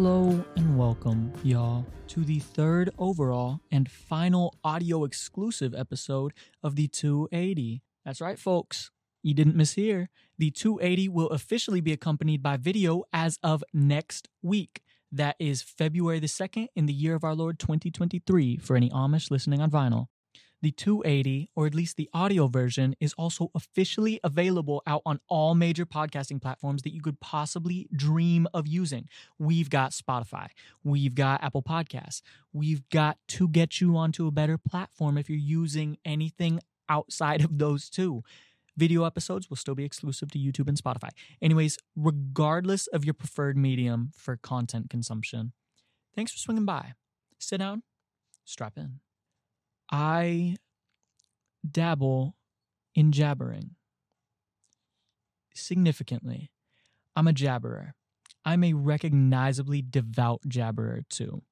Hello and welcome, y'all, to the third overall and final audio exclusive episode of the 280. That's right, folks. You didn't mishear. The 280 will officially be accompanied by video as of next week. That is February the 2nd in the year of our Lord 2023 for any Amish listening on vinyl. The 280, or at least the audio version, is also officially available out on all major podcasting platforms that you could possibly dream of using. We've got Spotify, we've got Apple Podcasts, we've got to get you onto a better platform if you're using anything outside of those two. Video episodes will still be exclusive to YouTube and Spotify. Anyways, regardless of your preferred medium for content consumption, thanks for swinging by. Sit down, strap in. I dabble in jabbering significantly. I'm a jabberer. I'm a recognizably devout jabberer too.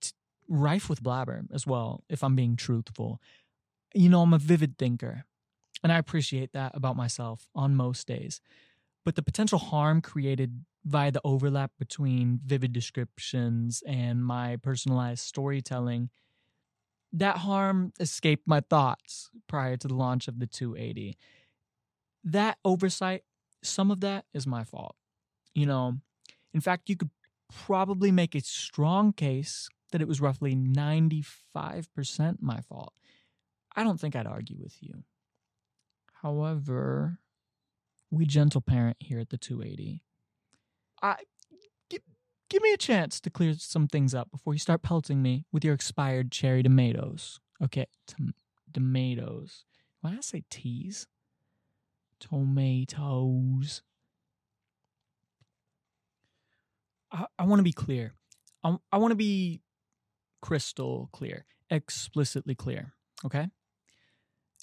T- rife with blabber as well, if I'm being truthful. You know, I'm a vivid thinker, and I appreciate that about myself on most days. But the potential harm created via the overlap between vivid descriptions and my personalized storytelling that harm escaped my thoughts prior to the launch of the 280. That oversight, some of that is my fault. You know, in fact, you could probably make a strong case that it was roughly 95% my fault. I don't think I'd argue with you. However, we gentle parent here at the 280. I give me a chance to clear some things up before you start pelting me with your expired cherry tomatoes. Okay, tom- tomatoes. Why did I say teas? Tomatoes. I, I want to be clear. I, I want to be crystal clear, explicitly clear. Okay?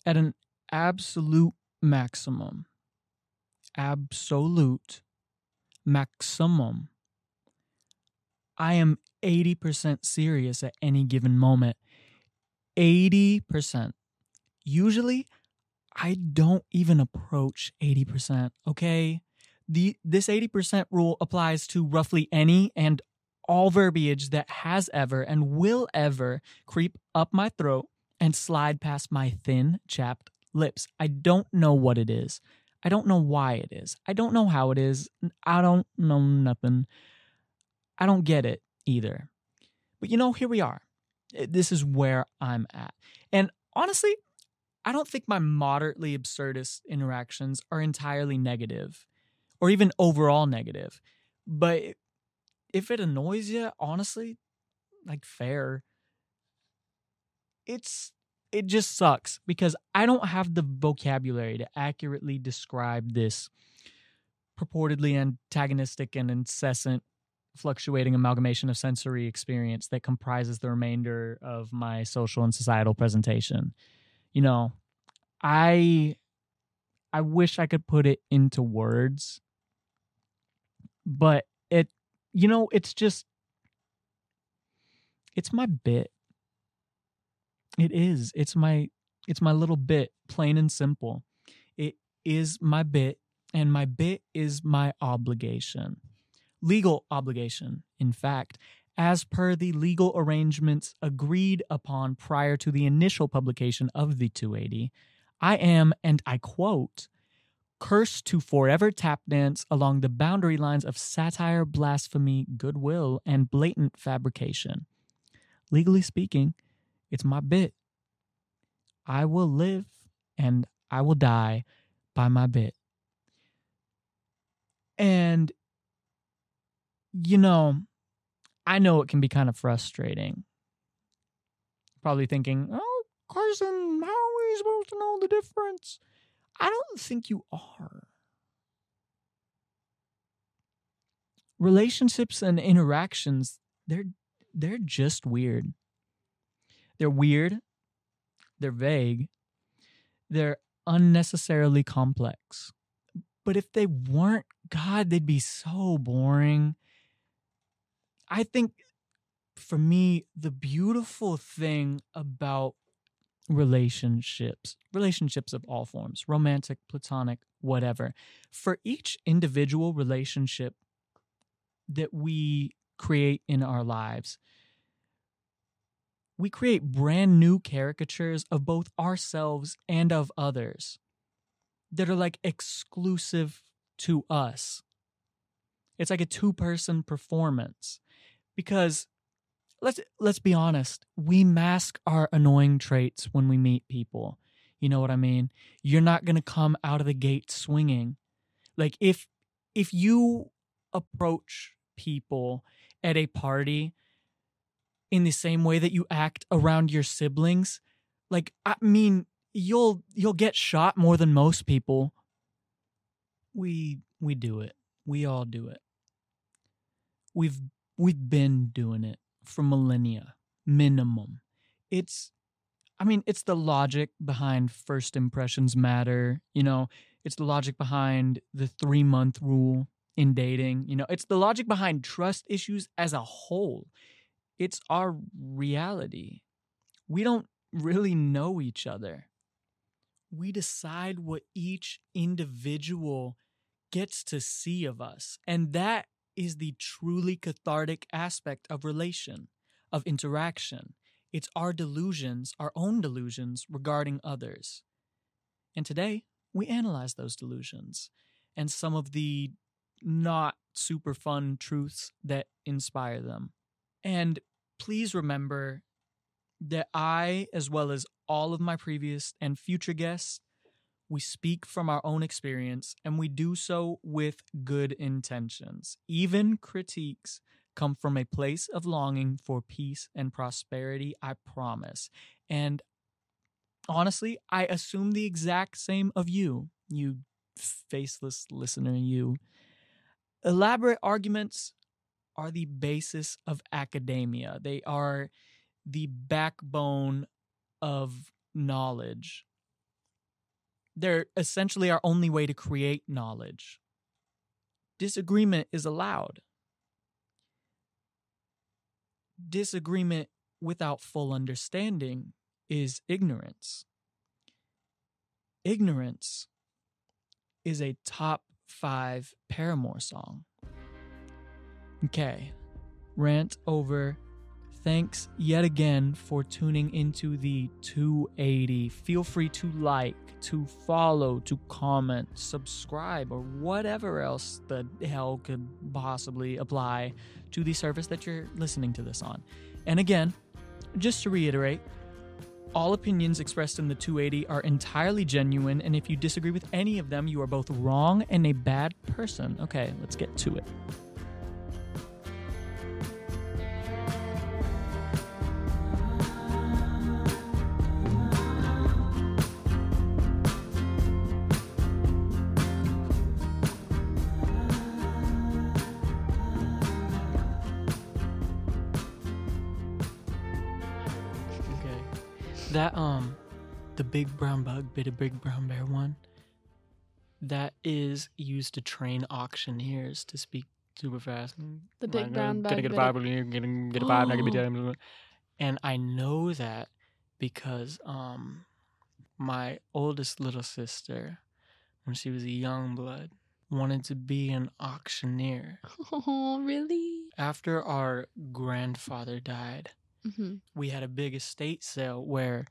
At an absolute maximum, absolute maximum I am 80% serious at any given moment. 80%. Usually, I don't even approach 80%, okay? The this 80% rule applies to roughly any and all verbiage that has ever and will ever creep up my throat and slide past my thin, chapped lips. I don't know what it is. I don't know why it is. I don't know how it is. I don't know nothing. I don't get it either. But you know, here we are. Eh, this is where I'm at. And honestly, I don't think my moderately absurdist interactions are entirely negative or even overall negative. But if it annoys you, honestly, like fair, it's it just sucks because I don't have the vocabulary to accurately describe this purportedly antagonistic and incessant fluctuating amalgamation of sensory experience that comprises the remainder of my social and societal presentation. You know, I I wish I could put it into words, but it you know, it's just it's my bit. It is. It's my it's my little bit, plain and simple. It is my bit and my bit is my obligation legal obligation, in fact, as per the legal arrangements agreed upon prior to the initial publication of the 280, I am, and I quote, cursed to forever tap dance along the boundary lines of satire, blasphemy, goodwill, and blatant fabrication. Legally speaking, it's my bit. I will live and I will die by my bit. And you know, I know it can be kind of frustrating. Probably thinking, oh, Carson, how are we supposed to know the difference? I don't think you are. Relationships and interactions, they're they're just weird. They're weird. They're vague. They're unnecessarily complex. But if they weren't, God, they'd be so boring I think for me, the beautiful thing about relationships, relationships of all forms, romantic, platonic, whatever, for each individual relationship that we create in our lives, we create brand new caricatures of both ourselves and of others that are like exclusive to us. It's like a two person performance because let's let's be honest, we mask our annoying traits when we meet people. You know what I mean? You're not going to come out of the gate swinging. Like if if you approach people at a party in the same way that you act around your siblings, like I mean, you'll you'll get shot more than most people. We we do it. We all do it. We've we've been doing it for millennia minimum. It's I mean, it's the logic behind first impressions matter, you know, it's the logic behind the 3 month rule in dating, you know, it's the logic behind trust issues as a whole. It's our reality. We don't really know each other. We decide what each individual gets to see of us. And that is the truly cathartic aspect of relation, of interaction. It's our delusions, our own delusions regarding others. And today, we analyze those delusions and some of the not super fun truths that inspire them. And please remember that I, as well as all of my previous and future guests, we speak from our own experience and we do so with good intentions. Even critiques come from a place of longing for peace and prosperity, I promise. And honestly, I assume the exact same of you, you faceless listener, you. Elaborate arguments are the basis of academia, they are the backbone of knowledge. They're essentially our only way to create knowledge. Disagreement is allowed. Disagreement without full understanding is ignorance. Ignorance is a top five Paramore song. Okay, rant over. Thanks yet again for tuning into the 280. Feel free to like, to follow, to comment, subscribe, or whatever else the hell could possibly apply to the service that you're listening to this on. And again, just to reiterate, all opinions expressed in the 280 are entirely genuine, and if you disagree with any of them, you are both wrong and a bad person. Okay, let's get to it. Big brown bug bit a big brown bear one that is used to train auctioneers to speak super fast. The big Like, brown bug Gonna get a bit a- Bible, you're gonna get a Bible, not gonna be damn- And I know that because um my oldest little sister, when she was a young blood, wanted to be an auctioneer. Oh, really? After our grandfather died, hmm we had a big estate sale where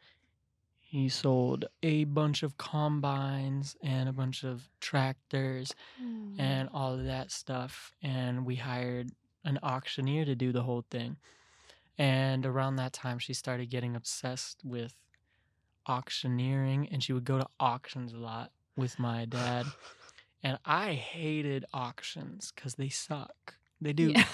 he sold a bunch of combines and a bunch of tractors hmm. and all of that stuff and we hired an auctioneer to do the whole thing and around that time she started getting obsessed with auctioneering and she would go to auctions a lot with my dad and i hated auctions because they suck they do Yeah.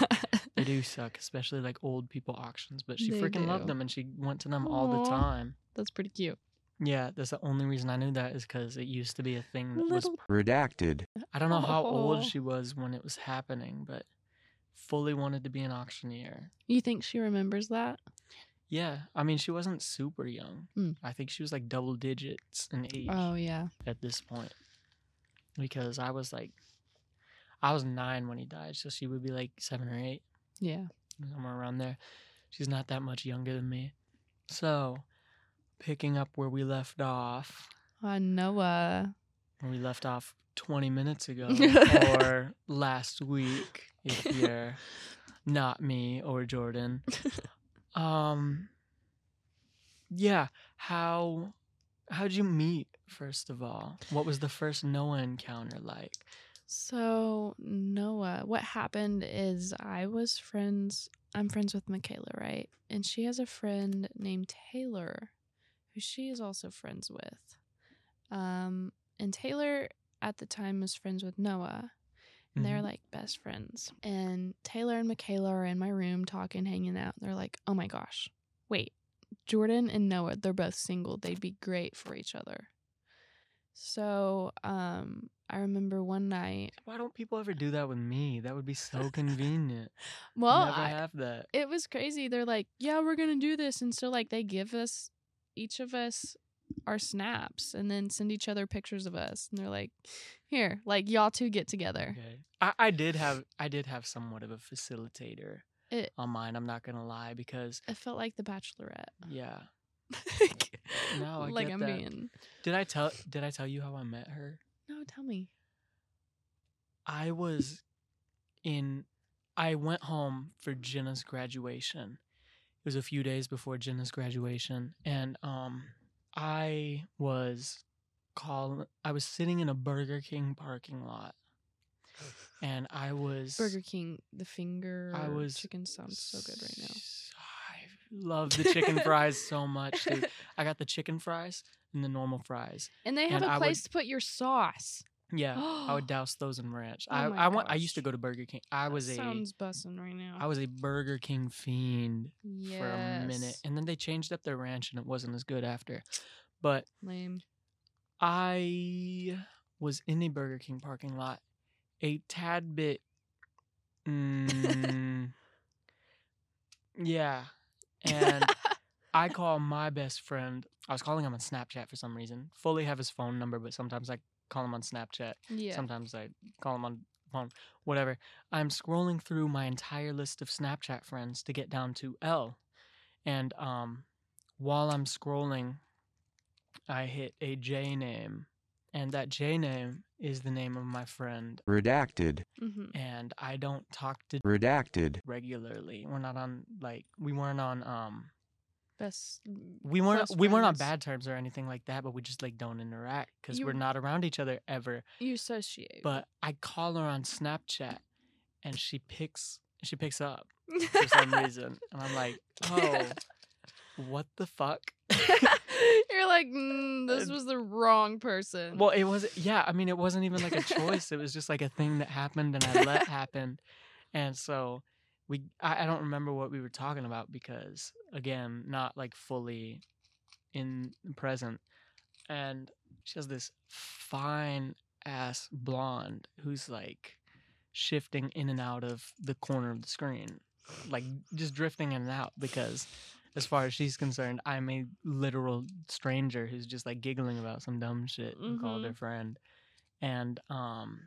they do suck, especially like old people auctions. But she They freaking loved them and she went to them all the time. That's pretty cute. Yeah, that's the only reason I knew that is because it used to be a thing that was. Little Redacted. I don't know how Aw. old she was when it was happening, but fully wanted to be an auctioneer. You think she remembers that? Yeah, I mean, she wasn't super young. Mm. I think she was like double digits in age Oh yeah. at this point. Because I was like, I was nine when he died, so she would be like seven or eight. Yeah. somewhere around there. She's not that much younger than me. So, picking up where we left off, On. Uh. where we left off 20 minutes ago or last week, if you're not me or Jordan. um yeah, how how'd you meet first of all? What was the first Noah encounter like? So, Noah, what happened is I was friends, I'm friends with Michaela, right? And she has a friend named Taylor who she is also friends with. Um, and Taylor at the time was friends with Noah. And they're Mhm. like best friends. And Taylor and Michaela are in my room talking, hanging out. They're like, oh my gosh, wait, Jordan and Noah, they're both single. They'd be great for each other. So um, I remember one night, Why don't people ever do that with me? That would be so convenient. well, Never I, have that. it was crazy. They're like, yeah, we're going to do this. And so, like, they give us, each of us, our snaps and then send each other pictures of us. And they're like, here, like, y'all two get together. Okay. I, I did have I did have somewhat of a facilitator It, on mine, I'm not gonna lie, because it felt like The Bachelorette. yeah. No, I like I'm that. being, Did I tell did I tell you how I met her? no, tell me. I was in I went home for Jenna's graduation. It was a few days before Jenna's graduation and um I was call I was sitting in a Burger King parking lot. And I was Burger King, the finger I was chicken sounds so good right now. I love the chicken fries so much, dude. I got the chicken fries and the normal fries. And they have And a I would- place to put your sauce. Yeah, I would douse those in ranch. Oh I I went. I used to go to Burger King. I That was a sounds bussin' right now. I was a Burger King fiend yes. for a minute, and then they changed up their ranch, and it wasn't as good after. But Lame. I was in a Burger King parking lot, a tad bit. Mm, yeah, and I call my best friend. I was calling him on Snapchat for some reason. Fully have his phone number, but sometimes I call him on Snapchat. yeah. Sometimes I call him on phone. Whatever. I'm scrolling through my entire list of Snapchat friends to get down to L, and um, while I'm scrolling, I hit a J name, and that J name is the name of my friend. Redacted. Mm-hmm. And I don't talk to Redacted. regularly. We're not on like we weren't on um Best. we weren't Close we weren't on bad terms or anything like that, but we just like don't interact because we're not around each other ever. You associate. But I call her on Snapchat, and she picks she picks up for some reason, and I'm like, oh, what the fuck? You're like, mm, this Uh, was the wrong person. well, it was yeah. I mean, it wasn't even like a choice. it was just like a thing that happened, and I let happen, and so we. I, I don't remember what we were talking about because again, not like fully in present, and she has this fine ass blonde who's like shifting in and out of the corner of the screen, like just drifting in and out because as far as she's concerned, I'm a literal stranger who's just like giggling about some dumb shit and called her friend. And um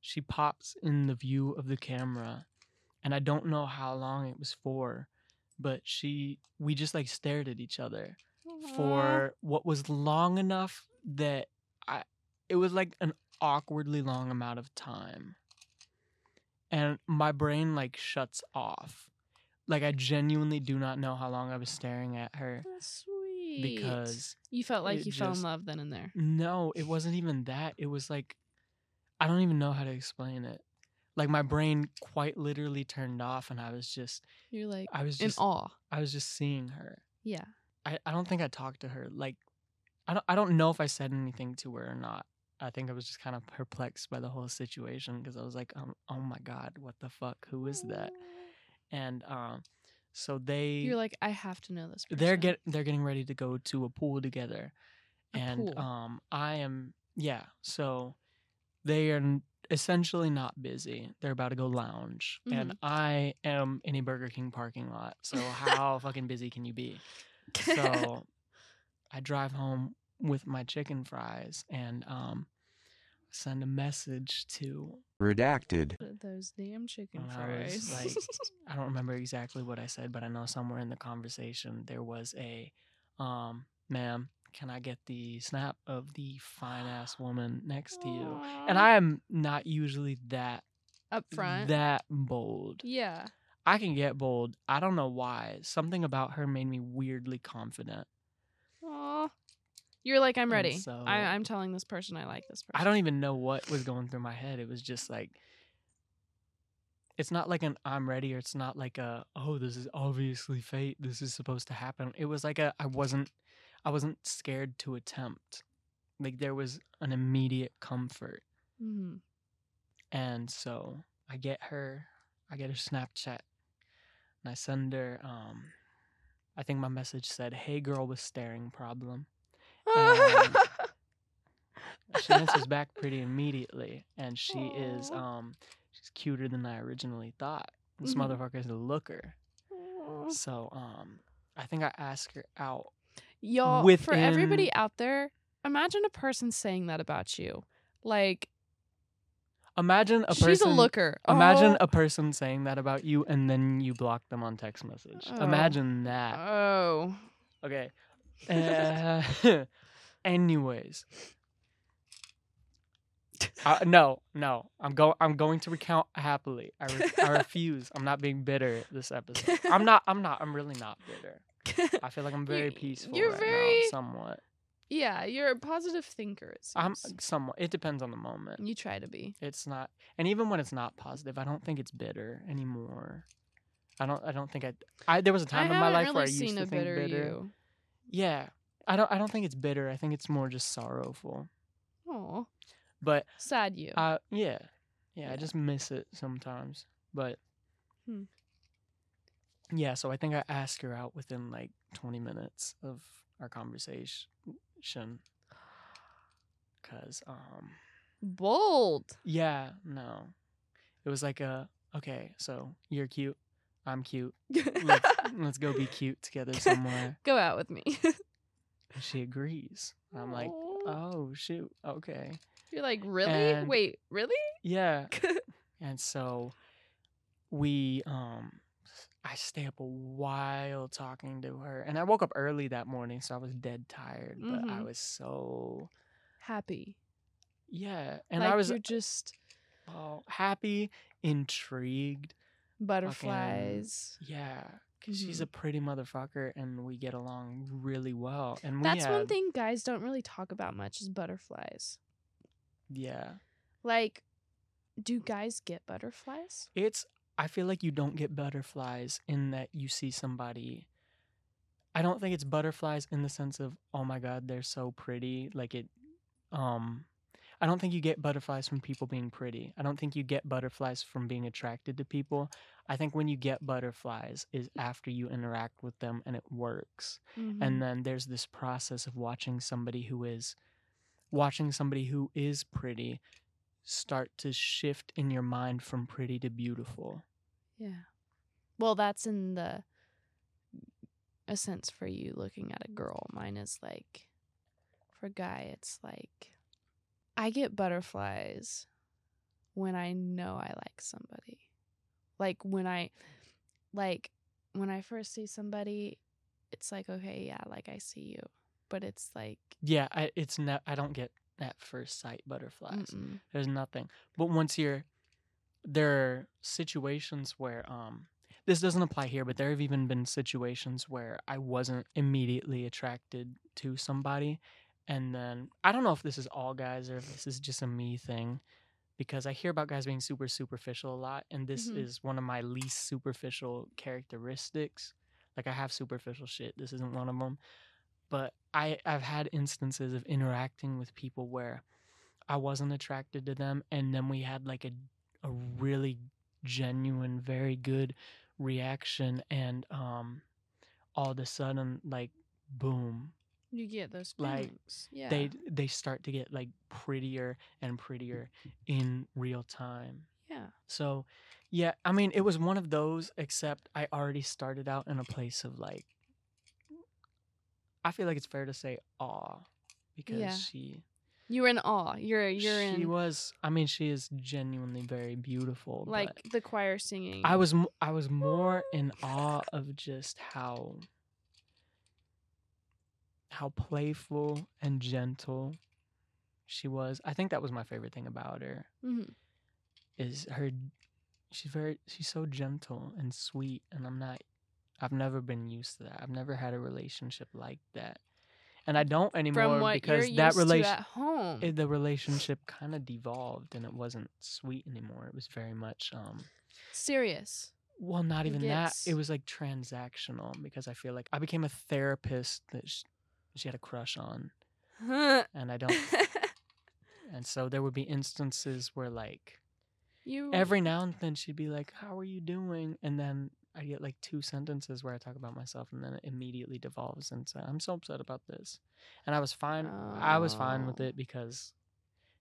she pops in the view of the camera and I don't know how long it was for, but she we just like stared at each other Aw. for what was long enough that I it was like an awkwardly long amount of time. And my brain like shuts off. Like I genuinely do not know how long I was staring at her That's sweet. because you felt like you fell in love then and there. no, it wasn't even that. It was like I don't even know how to explain it. Like my brain quite literally turned off and I was just You're like I was in just awe. I was just seeing her. Yeah. I, I don't think I talked to her. Like, I don't I don't know if I said anything to her or not. I think I was just kind of perplexed by the whole situation because I was like, um, oh my god, what the fuck? Who is that? And um, so they You're like, I have to know this. Person. they're get they're getting ready to go to a pool together, A and pool. um, I am yeah. So they are essentially not busy. They're about to go lounge, and Mm-hmm. I am in a Burger King parking lot. So how fucking busy can you be? So I drive home with my chicken fries and um send a message to Redacted. those damn chicken And I fries. like- I don't remember exactly what I said, but I know somewhere in the conversation there was a um ma'am, can I get the snap of the fine ass woman next to you? And I am not usually that upfront, that bold. yeah. I can get bold. I don't know why. Something about her made me weirdly confident. Aw. You're like, I'm And ready. so- I, I'm telling this person I like this person. I don't even know what was going through my head. It was just like it's not like an I'm ready or it's not like a oh this is obviously fate. This is supposed to happen. It was like a I wasn't I wasn't scared to attempt. Like there was an immediate comfort. Mhm. And so I get her I get her Snapchat and I send her um I think my message said, Hey girl with staring problem. And- she answers back pretty immediately and she is um she's cuter than i originally thought this Mhm. is a looker Aw. so um i think i asked her out Y'all, for everybody out there, imagine a person saying that about you. Like, imagine a she's person a looker. imagine oh, a person saying that about you and then you block them on text message Oh. imagine that Oh. okay uh, anyways uh, no, no. I'm go. I'm going to recount happily. I, re- I refuse. I'm not being bitter this episode. I'm not. I'm not. I'm really not bitter. I feel like I'm very peaceful you're right very- now. Somewhat. yeah, you're a positive thinker. It I'm somewhat. It depends on the moment. You try to be. It's not. And even when it's not positive, I don't think it's bitter anymore. I don't. I don't think I. I there was a time I in my life really where I used to think bitter, bitter. you. Yeah. I don't. I don't think it's bitter. I think it's more just sorrowful. Oh, But sad you. Uh, yeah, yeah. I just miss it sometimes, but Hmm. Yeah. So I think I asked her out within like twenty minutes of our conversation, cause um, Bold. yeah, no, it was like a okay. So you're cute, I'm cute. Let's let's go be cute together somewhere. Go out with me. And she agrees. I'm like, oh shoot, okay, You're like, really? and- Wait, really? yeah. And so we um I stay up a while talking to her. And I woke up early that morning, so I was dead tired. But I Mhm. was so Happy. yeah. And like I was just oh, happy, intrigued. butterflies. Yeah. because she's Mhm. a pretty motherfucker and we get along really well. And we That's had, one thing guys don't really talk about much is butterflies. Yeah. Like, do guys get butterflies? It's I feel like you don't get butterflies in that you see somebody I don't think it's butterflies in the sense of oh my god, they're so pretty. Like it um I don't think you get butterflies from people being pretty. I don't think you get butterflies from being attracted to people. I think when you get butterflies is after you interact with them and it works. Mhm. And then there's this process of watching somebody who is watching somebody who is pretty start to shift in your mind from pretty to beautiful. Yeah. Well, that's in the a sense for you looking at a mm. girl. Mine is like for a guy, it's like I get butterflies when I know I like somebody. Like when I like when I first see somebody, it's like okay, yeah, like I see you. But it's like Yeah, I it's no I don't get at first sight butterflies. mm-mm. There's nothing. But once you're there are situations where um this doesn't apply here, but there have even been situations where I wasn't immediately attracted to somebody and then I don't know if this is all guys or if this is just a me thing because I hear about guys being super superficial a lot and this Mhm. is one of my least superficial characteristics. Like I have superficial shit. This isn't one of them. But I I've had instances of interacting with people where I wasn't attracted to them and then we had like a a really genuine very good reaction and um all of a sudden like boom you get those Like, yeah. they they start to get like prettier and prettier in real time yeah. so yeah i mean it was one of those except i already started out in a place of like i feel like it's fair to say awe because Yeah. she You were in awe. You're you're she in She was i mean she is genuinely very beautiful like the choir singing. i was I was more in awe of just how how playful and gentle she was i think that was my favorite thing about her Mhm. is her she's very she's so gentle and sweet and I'm not I've never been used to that. I've never had a relationship like that. And I don't anymore because that relation at home. it, the relationship kind of devolved and it wasn't sweet anymore. It was very much um Serious. well not even that. It was like transactional because I feel like I became a therapist that sh- she had a crush on and I don't and so there would be instances where like you every now and then she'd be like, "How are you doing?" And then I get like two sentences where I talk about myself, and then it immediately devolves into, "I'm so upset about this," and I was fine. I was fine with Oh. it because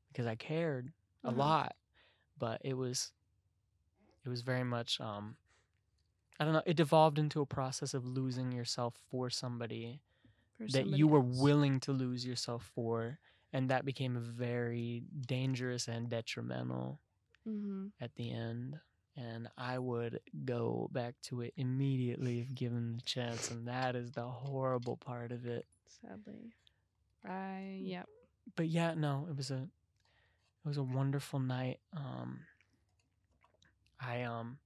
because I cared a Uh-huh. lot, but it was it was very much um I don't know. It devolved into a process of losing yourself for somebody for that you were willing to lose yourself for, and that became very dangerous and detrimental Mhm. at the end and I would go back to it immediately if given the chance and that is the horrible part of it. Sadly. I yep. But yeah, no, it was a it was a wonderful night. Um I um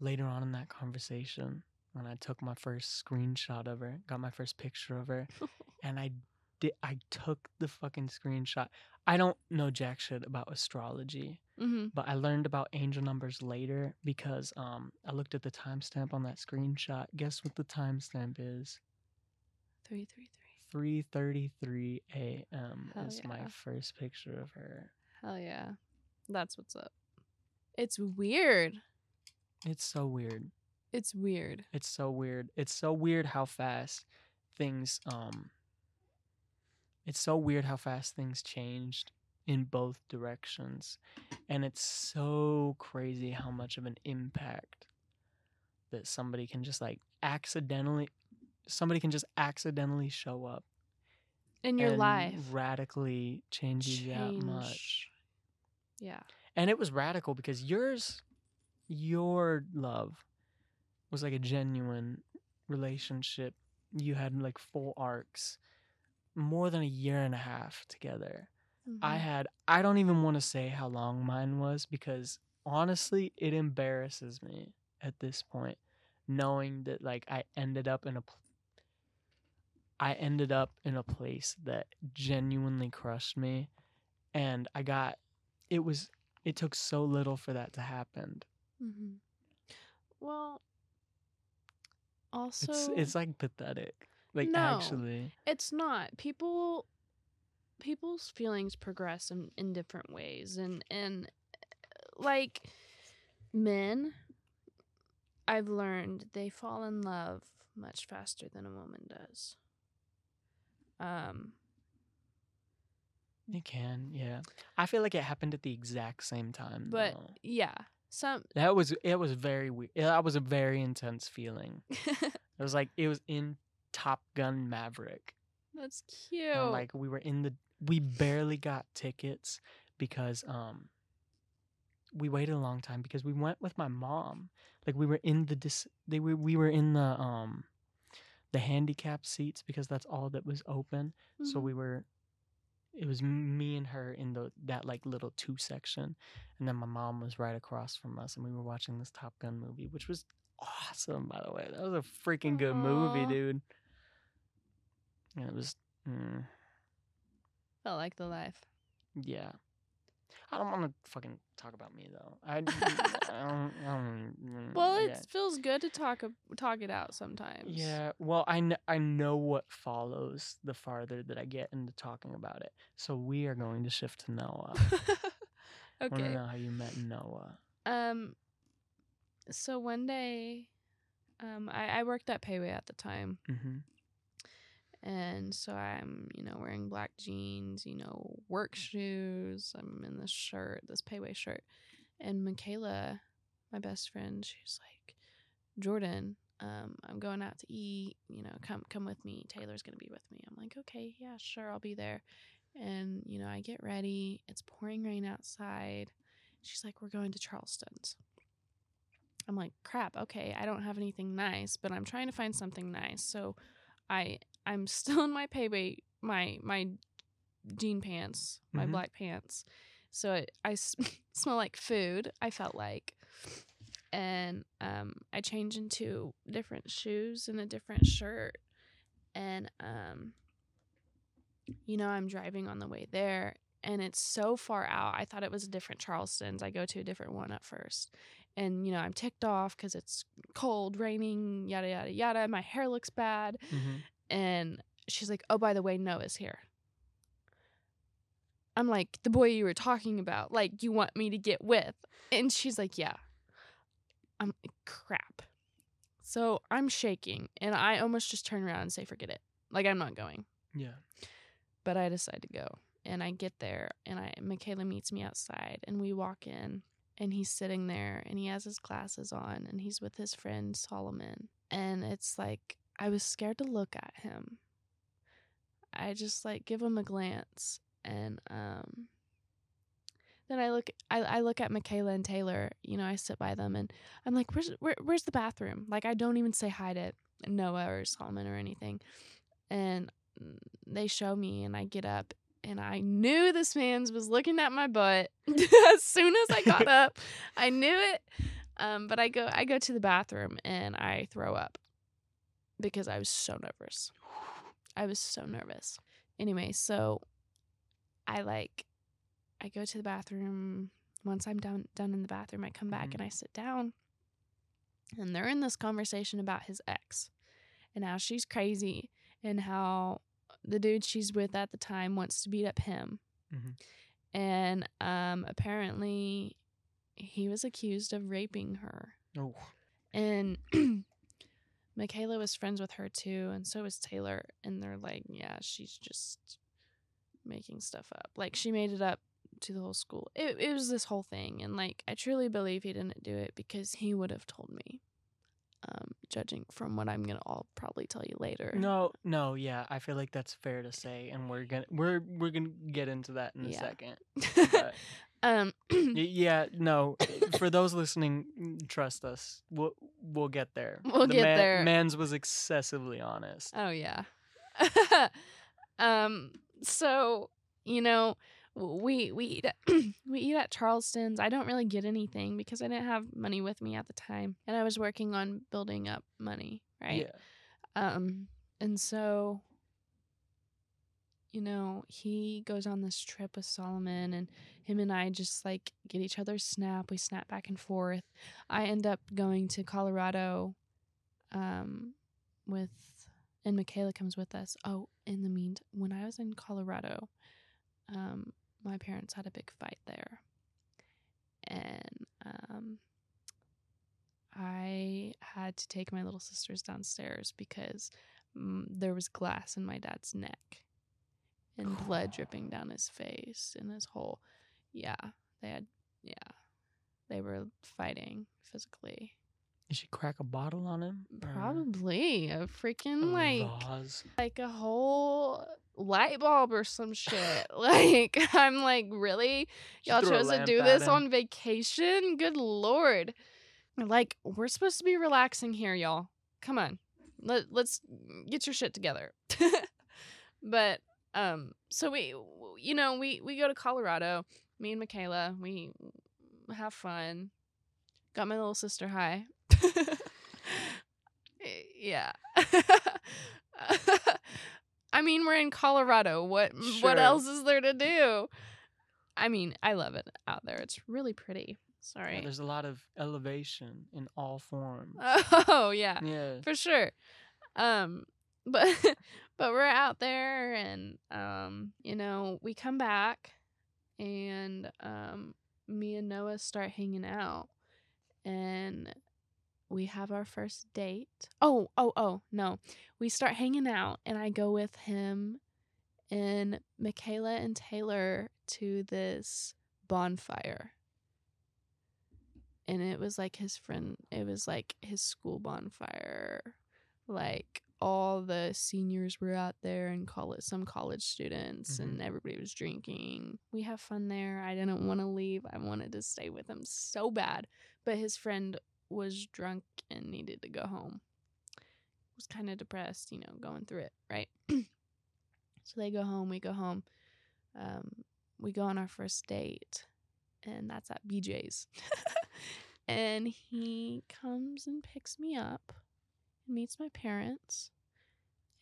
later on in that conversation when I took my first screenshot of her, got my first picture of her, and I did I took the fucking screenshot. I don't know jack shit about astrology. Mm-hmm. but I learned about angel numbers later because um I looked at the timestamp on that screenshot. Guess what the timestamp is? Three three three. 3:33 a.m. Is my first picture of her. Hell yeah. That's what's up. It's weird. It's so weird. It's weird. It's so weird. It's so weird how fast things um it's so weird how fast things changed in both directions. And it's so crazy how much of an impact that somebody can just like accidentally somebody can just accidentally show up In your and life. radically change you that much. Yeah. And it was radical because yours, your love was like a genuine relationship. You had like full arcs, more than a year and a half together. I Mhm. had, I don't even want to say how long mine was because honestly, it embarrasses me at this point, knowing that like I ended up in a, pl- I ended up in a place that genuinely crushed me. And I got, it was, it took so little for that to happen. Mm-hmm. Well, also It's, it's like pathetic. Like No. actually, it's not people people's feelings progress in, in different ways and and like men i've learned they fall in love much faster than a woman does um it can, yeah. I feel like it happened at the exact same time. but though. yeah some That was it was very weird. That was a very intense feeling. It was like it was in Top Gun Maverick. that's cute And like we were in the we barely got tickets because um we waited a long time because we went with my mom. Like we were in the dis- they were we were in the um the handicap seats because that's all that was open. So Mhm. we were it was me and her in the that like little two section and then my mom was right across from us and we were watching this Top Gun movie which was awesome by the way. That was a freaking good movie, dude. And it was mm, felt like the life yeah. I don't want to fucking talk about me though. I, I don't, I don't mm, well it yeah. feels good to talk talk it out sometimes Yeah, well, I, kn- I know what follows the farther that I get into talking about it. So we are going to shift to Noah. I want to okay know how you met Noah. Um, so one day, um, I, I worked at Payway at the time, hmm and so I'm, you know, wearing black jeans, you know, work shoes. I'm in this shirt, this Payway shirt, and Michaela, my best friend, she's like, Jordan, um, I'm going out to eat. You know, come come with me. Taylor's gonna be with me. I'm like, okay, yeah, sure, I'll be there. And you know, I get ready. It's pouring rain outside. She's like, we're going to Charleston's. I'm like, crap. Okay, I don't have anything nice, but I'm trying to find something nice. So, I I'm still in my payway my my jean pants, my Mhm. black pants. So it, I s- smell like food. I felt like, And um, I change into different shoes and a different shirt. And, um, you know, I'm driving on the way there and it's so far out. I thought it was a different Charleston's. I go to a different one at first. And, you know, I'm ticked off because it's cold, raining, yada, yada, yada. My hair looks bad. Mm-hmm. And she's like, oh, by the way, Noah's here. I'm like, the boy you were talking about, like, you want me to get with. And she's like, yeah. I'm like, crap. So I'm shaking and I almost just turn around and say, forget it. Like, I'm not going. Yeah. But I decide to go. And I get there and I Michaela meets me outside and we walk in and he's sitting there and he has his glasses on and he's with his friend Solomon. And it's like I was scared to look at him. I just like give him a glance and um then I look I, I look at Michaela and Taylor, you know, I sit by them and I'm like, Where's where, where's the bathroom? Like I don't even say hi to Noah or Solomon or anything. And they show me and I get up and I knew this man's was looking at my butt as soon as I got up. I knew it. Um, but I go I go to the bathroom and I throw up because I was so nervous. I was so nervous. Anyway, so I like I go to the bathroom. Once I'm done done in the bathroom, I come back Mhm. and I sit down. And they're in this conversation about his ex and how she's crazy and how the dude she's with at the time wants to beat up him. Mhm. And um apparently he was accused of raping her. Oh. And Michaela was friends with her too, and so was Taylor. And they're like, yeah, she's just making stuff up. Like she made it up to the whole school. It it was this whole thing, and like I truly believe he didn't do it because he would have told me. Um, judging from what I'm gonna all probably tell you later. No, no, yeah, I feel like that's fair to say, and we're gonna we're we're gonna get into that in a Yeah. second. But um, y- yeah, no, for those listening, trust us, we'll we'll get there. We'll The get there. Man's was excessively honest. Oh yeah. um so, you know, we we eat at, we eat at Charleston's. I don't really get anything because I didn't have money with me at the time and I was working on building up money, right? Yeah. Um and so you know, he goes on this trip with Solomon and him and I just like get each other's snap. We snap back and forth. I end up going to Colorado um with and Michaela comes with us. Oh, in the meantime, when I was in Colorado, um my parents had a big fight there. And um I had to take my little sisters downstairs because mm, there was glass in my dad's neck and blood dripping down his face and his whole yeah they had yeah they were fighting physically Did she crack a bottle on him? Probably a a freaking like vase? like a whole light bulb or some shit like i'm like really? Y'all chose to do this him. on vacation? Good lord. Like we're supposed to be relaxing here y'all. Come on. Let, let's get your shit together. But um so we you know we we go to colorado me and michaela we have fun. Got my little sister high. Yeah i mean we're in colorado. What what else is there to do? I mean i love it out there. It's really pretty. Yeah, sorry. there's a lot of elevation in all forms. oh yeah yeah. for sure. Um, but but we're out there, and um, you know, we come back, and um, me and Noah start hanging out, and we have our first date. Oh, oh, oh, no, we start hanging out, and I go with him and Michaela and Taylor to this bonfire. And it was like his friend, it was like his school bonfire. Like all the seniors were out there and college some college students and mm-hmm. everybody was drinking. We have fun there. I didn't want to leave. I wanted to stay with him so bad. But his friend was drunk and needed to go home was kind of depressed you know going through it right so they go home we go home um, we go on our first date and that's at BJ's and he comes and picks me up and meets my parents.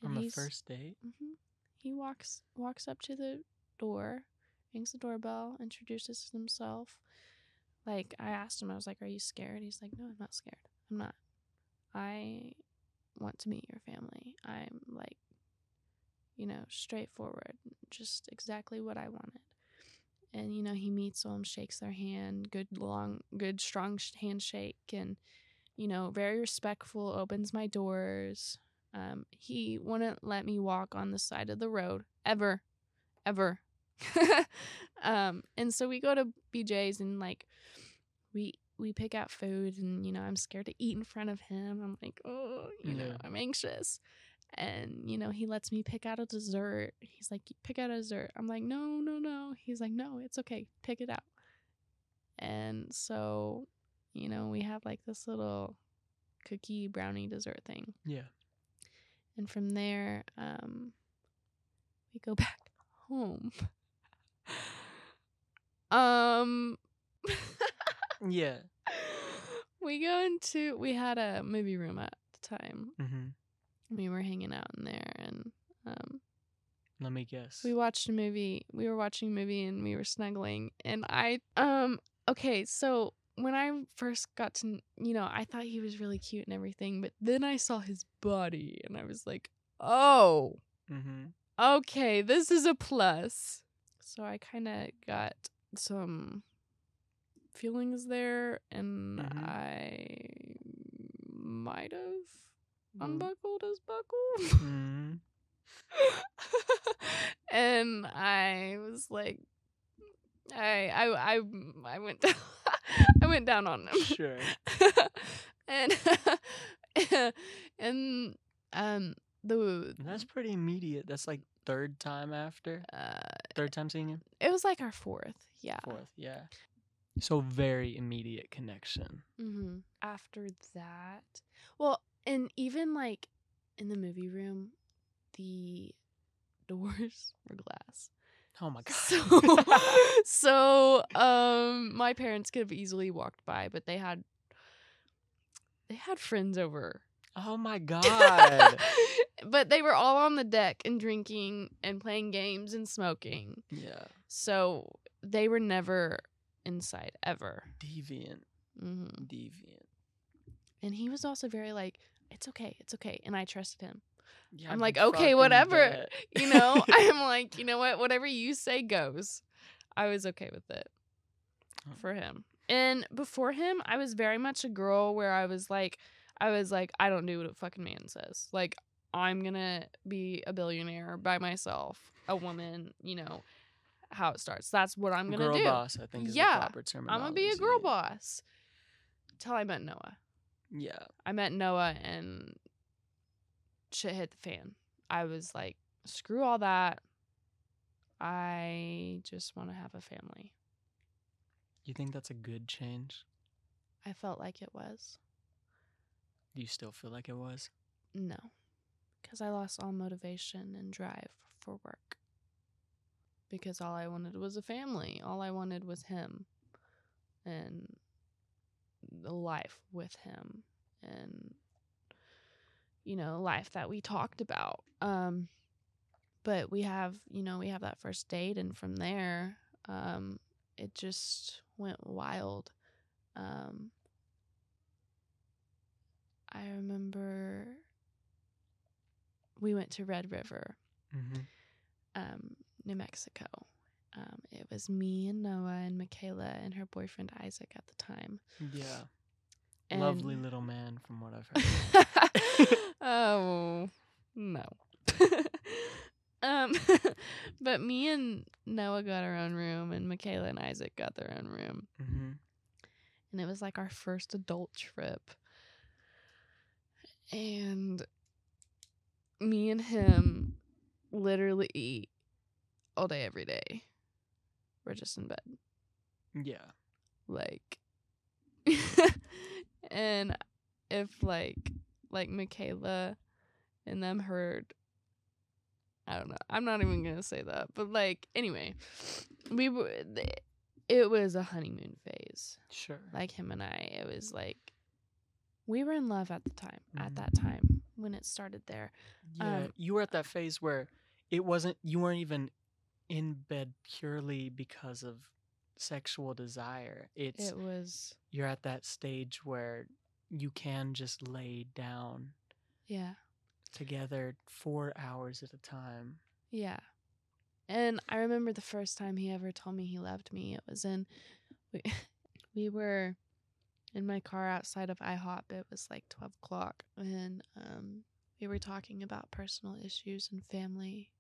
On the first date. hmm He walks walks up to the door, rings the doorbell, introduces himself. Like I asked him, I was like, "Are you scared?" He's like, "No, I'm not scared. I'm not. I want to meet your family. I'm like, you know, straightforward, just exactly what I wanted." And you know, he meets them, shakes their hand, good long, good strong sh- handshake, and you know, very respectful. Opens my doors. Um, he wouldn't let me walk on the side of the road ever, ever. um, and so we go to BJ's and like we we pick out food and you know I'm scared to eat in front of him. I'm like, oh, you know, I'm anxious. And you know he lets me pick out a dessert. He's like, pick out a dessert. I'm like, no, no, no. He's like, no, it's okay, pick it out. And so, you know, we have like this little cookie brownie dessert thing. Yeah. And from there, um, we go back home. um, Yeah. we go into, we had a movie room at the time. Mm-hmm. We were hanging out in there and, um, Let me guess. we watched a movie. We were watching a movie and we were snuggling. And I, um, okay, so when I first got to, you know, I thought he was really cute and everything, but then I saw his body and I was like, oh, mm-hmm. okay, this is a plus. So I kind of got some feelings there, and Mhm. I might have Mm. unbuckled his buckle. Mm-hmm. and I was like, I I I I went down, I went down on him. Sure. and and um the That's pretty immediate. That's like third time after. uh Third time seeing him. it was like our fourth, yeah. Fourth. Yeah. So very immediate connection. Mm-hmm. After that, well, and even like in the movie room, the doors were glass. Oh my god. So, so um, my parents could have easily walked by, but they had they had friends over. oh my god. but they were all on the deck and drinking and playing games and smoking. yeah. So they were never inside ever. Deviant. hmm Deviant. And he was also very like, "It's okay, it's okay," and I trusted him. Yeah, I'm like, okay, whatever. bet. You know, I'm like, you know what? Whatever you say goes. I was okay with it Oh. for him. And before him, I was very much a girl where I was like, I was like, I don't do what a fucking man says. Like, I'm gonna be a billionaire by myself, a woman. You know how it starts. That's what I'm gonna girl do. boss, I think is Yeah, the proper term. I'm gonna be a girl boss. Till I met Noah. Yeah. I met Noah and shit hit the fan. I was like, screw all that. I just want to have a family. You think that's a good change? I felt like it was. Do you still feel like it was? No. Because I lost all motivation and drive for work. Because all I wanted was a family. All I wanted was him. And the life with him. And, you know, life that we talked about. Um, but we have, you know, we have that first date. And from there, um, it just went wild. Um, I remember we went to Red River, Mm-hmm. um, New Mexico. Um, it was me and Noah and Michaela and her boyfriend Isaac at the time. Yeah. Lovely little man, from what I've heard. oh no. um, but me and Noah got our own room, and Michaela and Isaac got their own room, mm-hmm. and it was like our first adult trip. And me and him literally eat all day, every day. We're just in bed. Yeah. like and if like like Michaela and them heard I don't know. I'm not even gonna say that, but like anyway, we w- th- it was a honeymoon phase. Sure. Like him and I, it was like we were in love at the time. At Mhm. that time when it started there. Yeah, Um, you were at that phase where it wasn't you weren't even in bed purely because of sexual desire. It's It was you're at that stage where you can just lay down yeah. together 4 hours at a time. Yeah. And I remember the first time he ever told me he loved me. It was in we we were in my car outside of IHOP. It was like twelve o'clock, and um, we were talking about personal issues and family.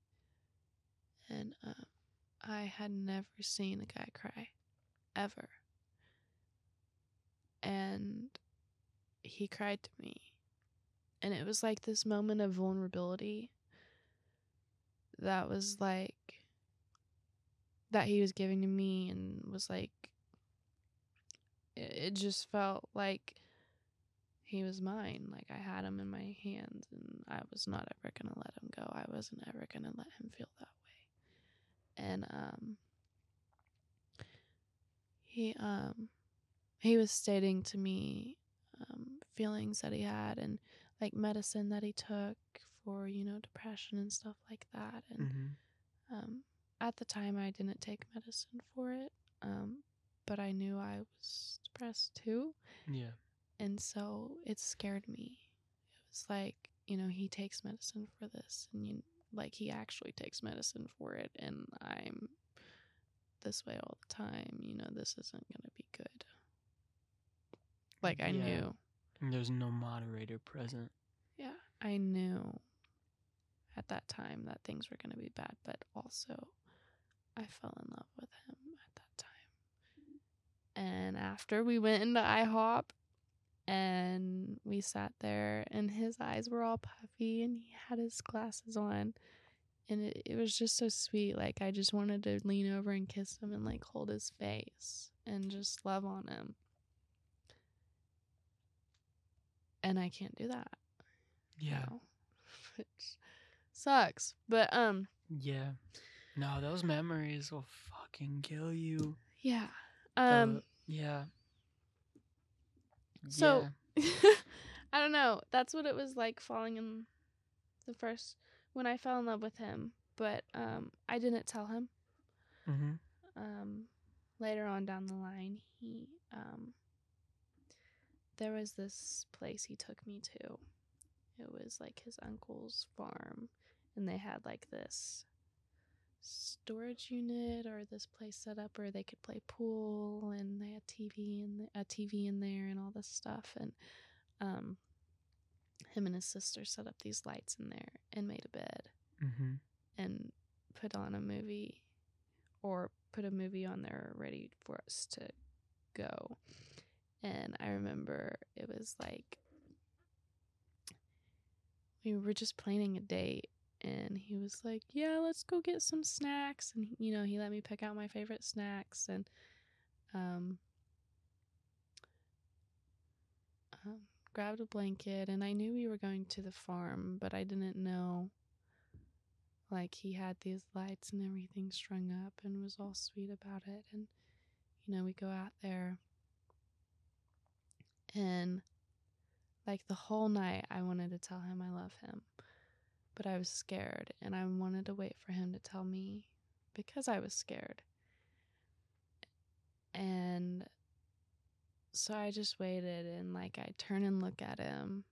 And um, I had never seen a guy cry, ever. And he cried to me, and it was like this moment of vulnerability that was like that he was giving to me and was like it, just felt like he was mine. Like i had him in my hands and i was not ever going to let him go. I wasn't ever going to let him feel that and um he um he was stating to me um feelings that he had and like medicine that he took for you know depression and stuff like that and Mhm. um, at the time i didn't take medicine for it um, but i knew i was depressed too Yeah. and so it scared me it was like you know he takes medicine for this and you like he actually takes medicine for it and i'm this way all the time you know this isn't going to be good like i Yeah. knew And there's no moderator present. Yeah, I knew at that time that things were going to be bad, but also I fell in love with him at that time. And after we went into IHOP and we sat there, and his eyes were all puffy and he had his glasses on. And it, it was just so sweet. Like, I just wanted to lean over and kiss him and, like, hold his face and just love on him. And I can't do that Yeah. now, which sucks. But um, Yeah. No, those memories will fucking kill you. yeah. The- Um, yeah. So- Yeah. I don't know. That's what it was like falling in the first when I fell in love with him. But um, I didn't tell him. Mhm. Um, later on down the line, he um, there was this place he took me to. It was like his uncle's farm, and they had like this storage unit or this place set up where they could play pool, and they had TV and a TV in there and all this stuff. And um, him and his sister set up these lights in there and made a bed Mhm. and put on a movie or put a movie on there ready for us to go. And I remember it was like we were just planning a date and he was like, "Yeah, let's go get some snacks." And you know, he let me pick out my favorite snacks and um um, grabbed a blanket and I knew we were going to the farm, but I didn't know like he had these lights and everything strung up and was all sweet about it and you know we go out there and like the whole night I wanted to tell him I love him but I was scared and I wanted to wait for him to tell me because I was scared. And so I just waited and like I'd turn and look at him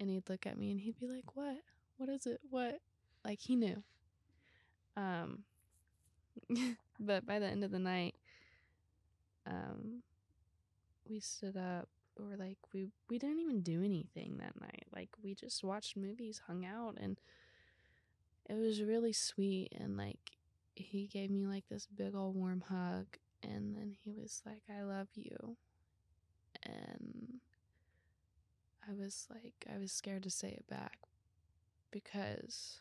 and he'd look at me and he'd be like what? What is it? What? Like he knew. Um but by the end of the night um we stood up or like we we didn't even do anything that night like we just watched movies hung out and it was really sweet and like he gave me like this big old warm hug and then he was like i love you and i was like i was scared to say it back because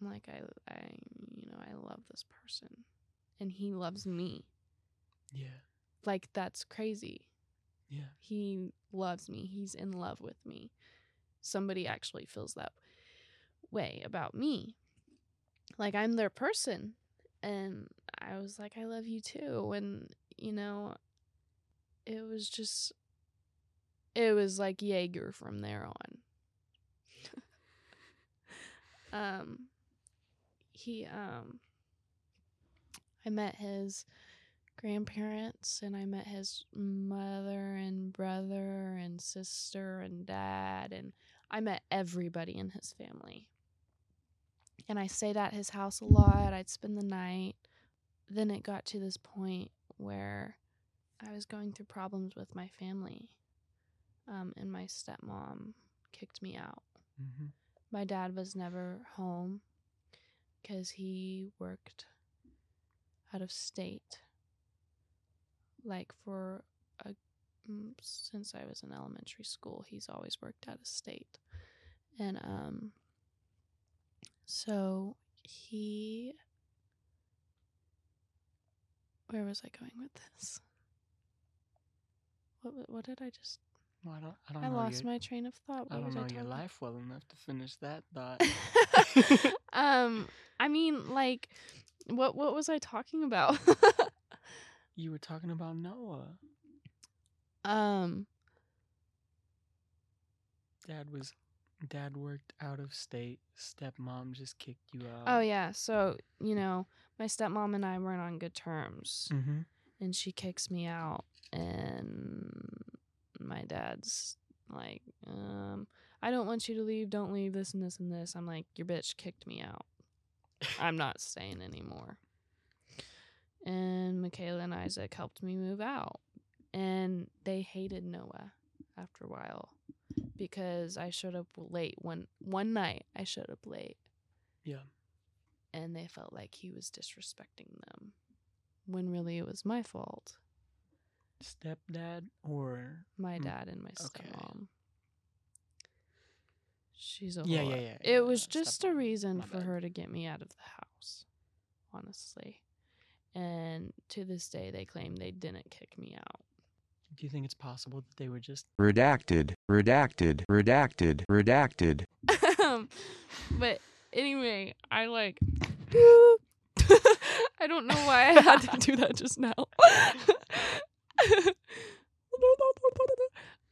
I'm like I I you know, I love this person and he loves me. Yeah. Like that's crazy. Yeah. He loves me. He's in love with me. Somebody actually feels that way about me. Like I'm their person and I was like, I love you too. And, you know, it was just, it was like Jaeger from there on. um, he, um, I met his grandparents and I met his mother and brother and sister and dad and I met everybody in his family. And I stayed at his house a lot. I'd spend the night. Then it got to this point where I was going through problems with my family. Um, and my stepmom kicked me out. Mm-hmm. My dad was never home because he worked out of state. Like for a mm, since I was in elementary school, he's always worked out of state. And um so he Where was I going with this? What what did I just Well, I don't. I don't I lost your, my train of thought. I don't know I your life well enough to finish that thought. um I mean like what what was I talking about? you were talking about Noah. um Dad was. Dad worked out of state. Stepmom just kicked you out. oh yeah, so you know, my stepmom and I weren't on good terms Mm-hmm. and she kicks me out and my dad's like, um, I don't want you to leave, don't leave, this and this and this. I'm like, your bitch kicked me out. I'm not staying anymore. And Michaela and Isaac helped me move out. And they hated Noah after a while because I showed up late one one night. I showed up late Yeah. and they felt like he was disrespecting them when really it was my fault. Stepdad or My Mm, dad and my okay. stepmom. She's a Yeah, whore. yeah, yeah, It yeah, was just a reason My for bad. her to get me out of the house, honestly. And to this day, they claim they didn't kick me out. Do you think it's possible that they were just redacted, redacted, redacted, redacted. Um, but anyway, I like. I don't know why I had to do that just now.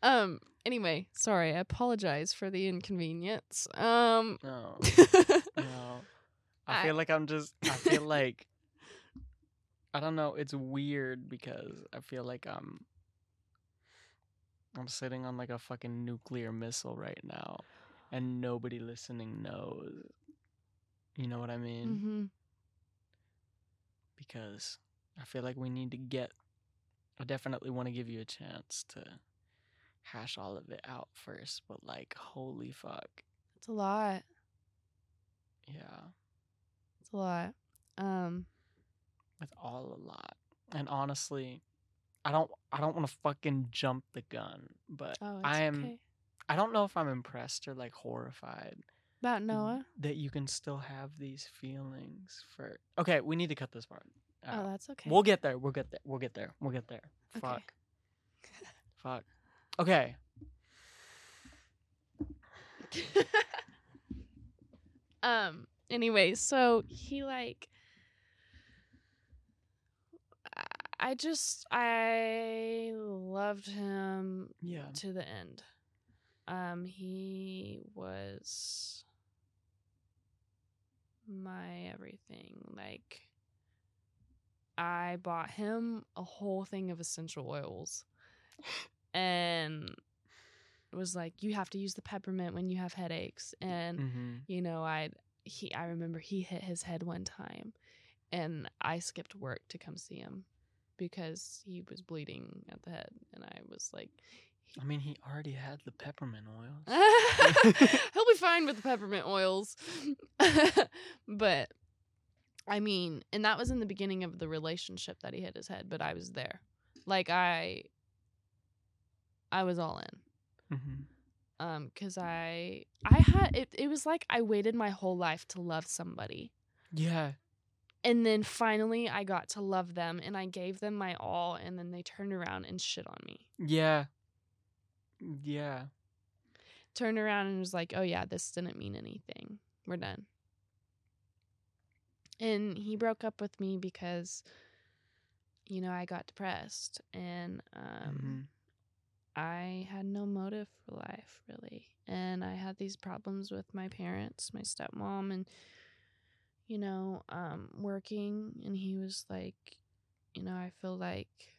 um. Anyway, sorry. I apologize for the inconvenience. Um. no? No. I I- feel like I'm just I feel like I don't know, it's weird because I feel like I'm I'm sitting on like a fucking nuclear missile right now and nobody listening knows. You know what I mean? hmm Because I feel like we need to get I definitely want to give you a chance to hash all of it out first, but like holy fuck. It's a lot. Yeah. It's a lot. Um. It's all a lot. And honestly, I don't I don't want to fucking jump the gun, but Oh, I am okay. I don't know if I'm impressed or like horrified About Noah. that you can still have these feelings for Okay, we need to cut this part. Oh, that's okay. We'll get there. We'll get there. We'll get there. We'll get there. Okay. Fuck. Fuck. Okay. um anyway so he like I- just i loved him Yeah. to the end um he was my everything like i bought him a whole thing of essential oils and was like you have to use the peppermint when you have headaches and Mm-hmm. you know i he i remember he hit his head one time and i skipped work to come see him because he was bleeding at the head and i was like I mean, he already had the peppermint oils. he'll be fine with the peppermint oils but i mean and that was in the beginning of the relationship that he hit his head but i was there like i i was all in mm-hmm. um because i i had it, it was like i waited my whole life to love somebody Yeah. And then finally i got to love them and i gave them my all and then they turned around and shit on me Yeah. Yeah. turned around and was like oh yeah this didn't mean anything we're done and he broke up with me because you know, I got depressed and um Mhm. I had no motive for life really. And I had these problems with my parents, my stepmom and you know, um working and he was like, you know, I feel like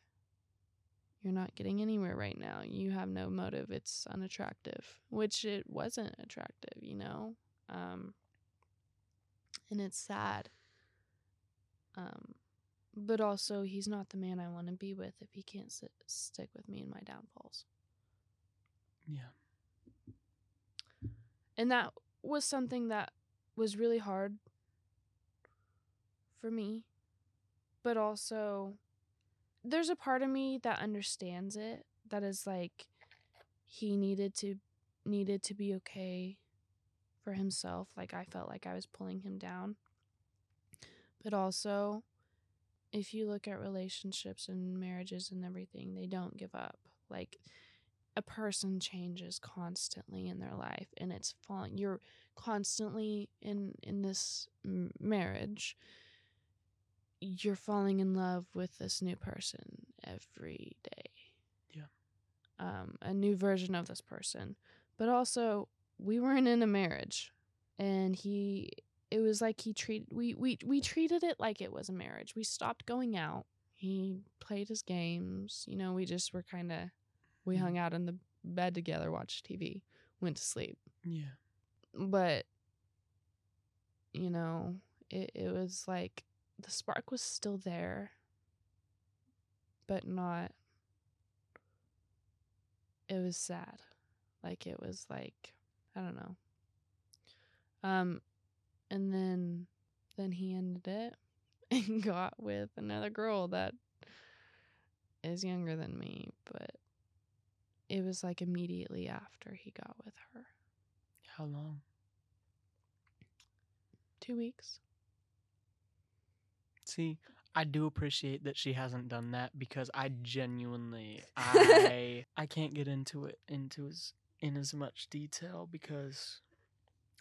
you're not getting anywhere right now. You have no motive. It's unattractive, which it wasn't attractive, you know. Um and it's sad. Um but also he's not the man I want to be with if he can't sit, stick with me in my downfalls. Yeah. and that was something that was really hard for me but also there's a part of me that understands it that is like he needed to needed to be okay for himself like i felt like i was pulling him down. But also if you look at relationships and marriages and everything they don't give up. Like a person changes constantly in their life and it's falling you're constantly in in this marriage you're falling in love with this new person every day Yeah. um a new version of this person but also we weren't in a marriage and he it was like he treated we we we treated it like it was a marriage we stopped going out he played his games you know we just were kind of we Mhm. hung out in the bed together, watched TV, went to sleep. Yeah. But you know, it it was like the spark was still there, but not it was sad. Like it was like I don't know. Um and then then he ended it and got with another girl that is younger than me, but it was like immediately after he got with her. How long? Two weeks. See, I do appreciate that she hasn't done that because I genuinely I I can't get into it into as in as much detail because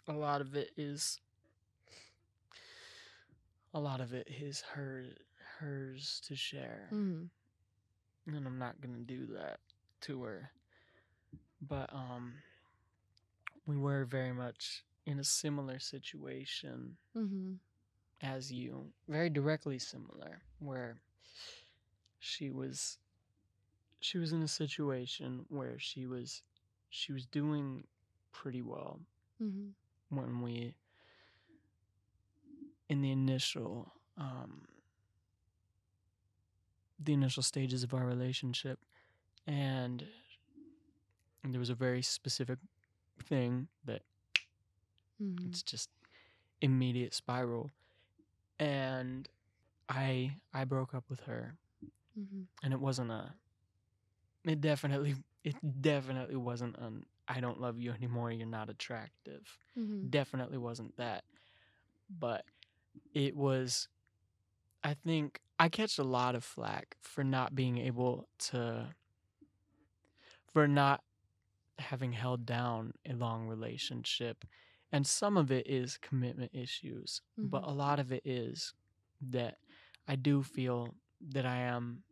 a lot of it is a lot of it is her hers to share. Mm. and I'm not gonna do that to her. But um, we were very much in a similar situation Mm-hmm. As you, very directly similar, where she was she was in a situation where she was she was doing pretty well Mm-hmm. when we in the initial um the initial stages of our relationship and there was a very specific thing that Mm-hmm. it's just immediate spiral and i i broke up with her Mm-hmm. and it wasn't a it definitely it definitely wasn't an i don't love you anymore you're not attractive Mm-hmm. definitely wasn't that but it was i think i catch a lot of flack for not being able to for not having held down a long relationship and some of it is commitment issues but Mhm. a lot of it is that i do feel that i am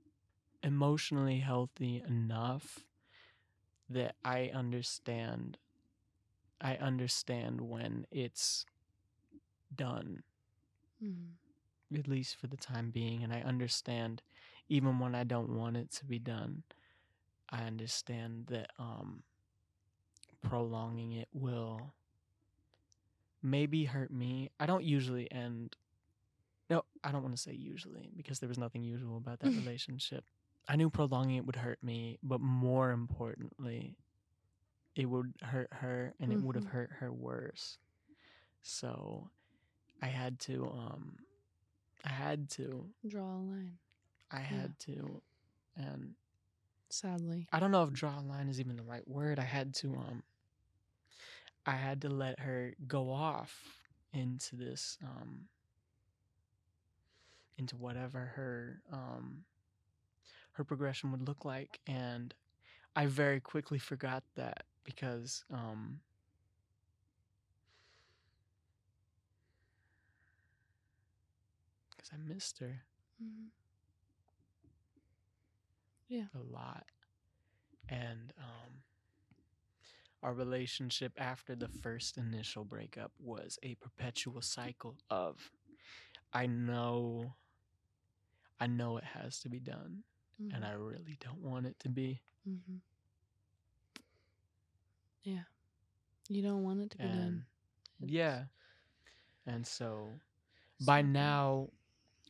emotionally healthy enough that i understand i understand when it's done Mm-hmm. at least for the time being and i understand even when i don't want it to be done i understand that um prolonging it will maybe hurt me i don't usually end no i don't want to say usually because there was nothing usual about that relationship i knew prolonging it would hurt me but more importantly it would hurt her and it would have Mhm. hurt her worse so i had to um i had to Draw a line. i had to and Sadly. I don't know if draw a line is even the right word. I had to um I had to let her go off into this um into whatever her um her progression would look like and I very quickly forgot that because um because I missed her Mhm. a lot. And um, our relationship after the first initial breakup was a perpetual cycle of I know I know it has to be done and I really don't want it to be. Mm-hmm. Yeah. You don't want it to be And done. It's yeah. And so by now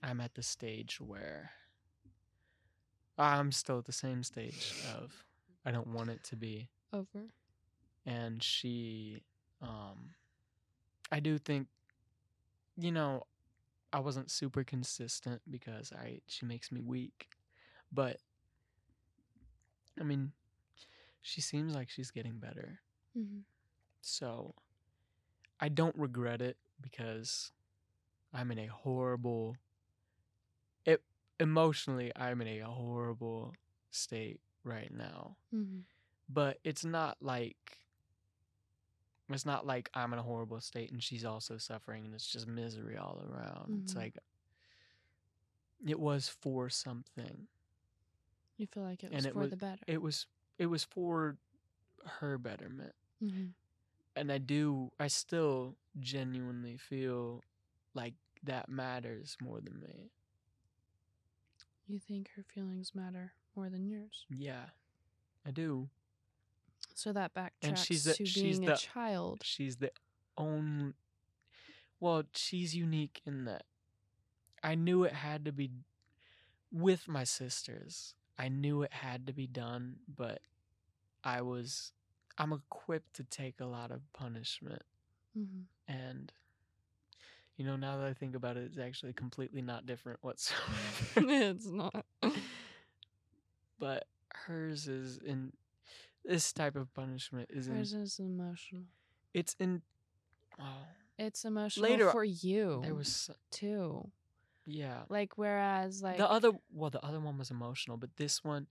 I'm at the stage where I'm still at the same stage of I don't want it to be over. And she um I do think you know I wasn't super consistent because I she makes me weak but I mean she seems like she's getting better Mm-hmm. so I don't regret it because I'm in a horrible it emotionally I'm in a horrible state right now Mm-hmm. but it's not like it's not like I'm in a horrible state and she's also suffering and it's just misery all around. It's Mhm. like it was for something. You feel like it was it for was- the better. It was it was for her betterment. mm-hmm. And I do I still genuinely feel like that matters more than me. You think her feelings matter more than yours. Yeah. I do. So that backtracks And she's the- to she's being the- a child. She's the only. Well, she's unique in that I knew it had to be with my sisters. I knew it had to be done, but I was. I'm equipped to take a lot of punishment. Mm-hmm. And, you know, now that I think about it, it's actually completely not different whatsoever. it's not. but hers is in. This type of punishment is in. Hers is emotional. It's in. Oh, It's emotional Later, for you there was. s- too. Yeah. Like whereas like the other well the other one was emotional but this one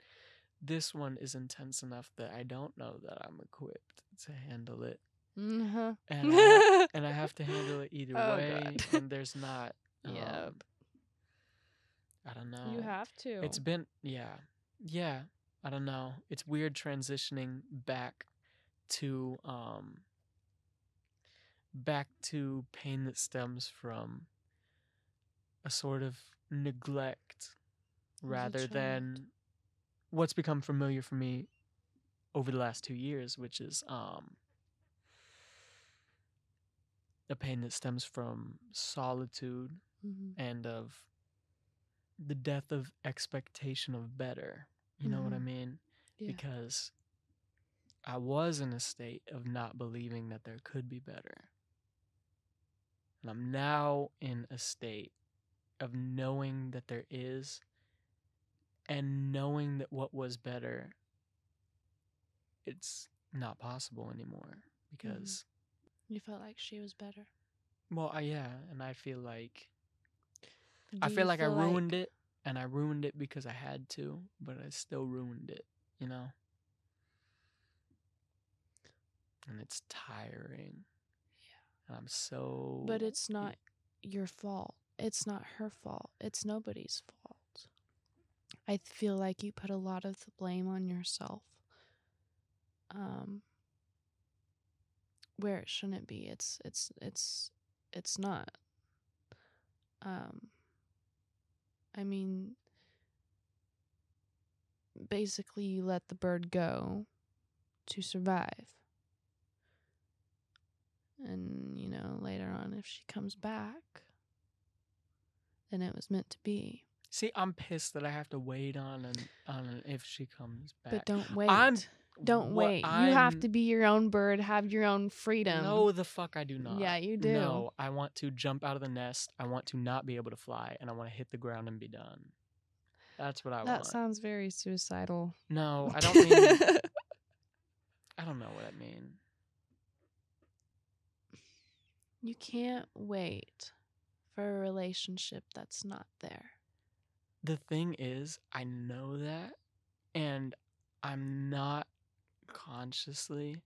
this one is intense enough that i don't know that i'm equipped to handle it Mhm. and, I, and I have to handle it either Oh, way God. and there's not um, Yep. i don't know you have to. it's been yeah yeah i don't know it's weird transitioning back to um back to pain that stems from a sort of neglect rather than what's become familiar for me over the last two years which is um a pain that stems from solitude Mhm. and of the death of expectation of better. You know what I Mhm. mean? Yeah. Because I was in a state of not believing that there could be better. And I'm now in a state of knowing that there is and knowing that what was better it's not possible anymore because You felt like she was better. well I, yeah and i feel like Do I feel like I ruined it, and I ruined it because I had to, but I still ruined it, you know? And it's tiring. Yeah. And I'm so. But it's not your fault. It's not her fault. It's nobody's fault. I feel like you put a lot of the blame on yourself. Um where it shouldn't be. It's it's it's it's not. Um I mean basically you let the bird go to survive. And, you know, later on if she comes back, then it was meant to be. See, I'm pissed that I have to wait on and on an if she comes back. But don't wait. I'm- don't wait. You have to be your own bird, have your own freedom. No, the fuck I do not. Yeah, you do. No, I want to jump out of the nest. I want to not be able to fly, and I want to hit the ground and be done. That's what I that want. That sounds very suicidal. no, I don't mean. I don't know what I mean. you can't wait for a relationship that's not there. the thing is, I know that, and I'm not consciously,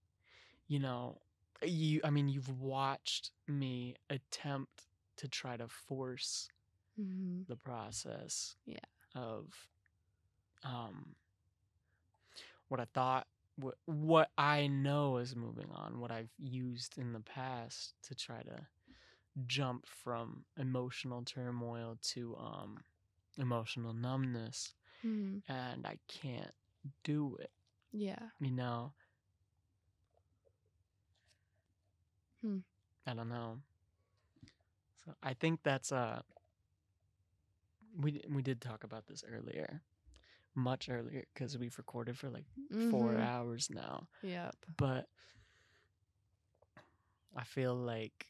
you know, you. I mean, you've watched me attempt to try to force Mhm. the process Yeah. of um what I thought what what I know is moving on, what I've used in the past to try to jump from emotional turmoil to um emotional numbness Mhm. and I can't do it, Yeah. you know. Hmm. I don't know. So I think that's uh we we did talk about this earlier. Much earlier cuz we've recorded for like 4 Mhm. hours now. Yep. But I feel like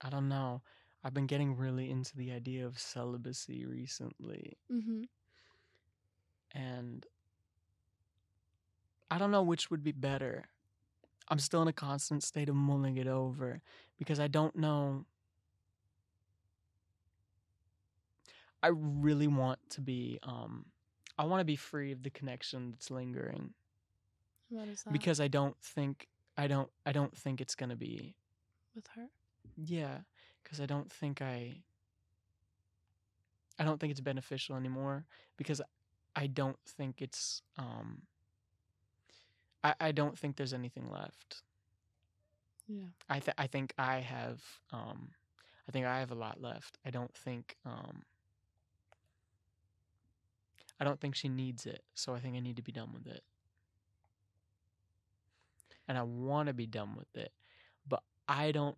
I don't know. I've been getting really into the idea of celibacy recently Mhm. and I don't know which would be better. I'm still in a constant state of mulling it over because I don't know. I really want to be um I want to be free of the connection that's lingering What is that? because I don't think I don't I don't think it's going to be with her. yeah, cuz I don't think I I don't think it's beneficial anymore because I don't think it's um I I don't think there's anything left. Yeah. I th- I think I have um I think I have a lot left. I don't think um I don't think she needs it, so I think I need to be done with it. And I want to be done with it, but I don't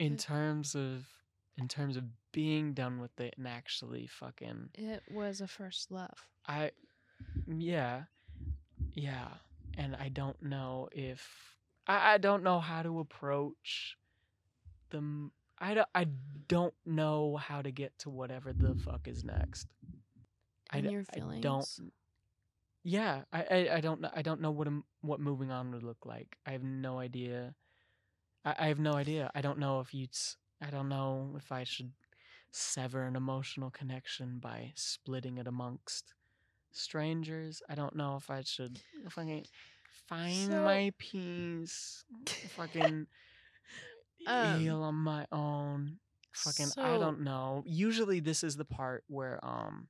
in mm-hmm. terms of in terms of being done with it and actually fucking It was a first love. I yeah. Yeah. And I don't know if I, I don't know how to approach the I don't, I don't know how to get to whatever the fuck is next. I, And d- your I feelings. don't yeah, I, I, I don't know I don't know what what moving on would look like. I have no idea. I, I have no idea. I don't know if you'd s- I don't know if I should sever an emotional connection by splitting it amongst strangers. I don't know if I should fucking find So- my peace. Fucking Um, heal on my own. Fucking I don't know. Usually this is the part where um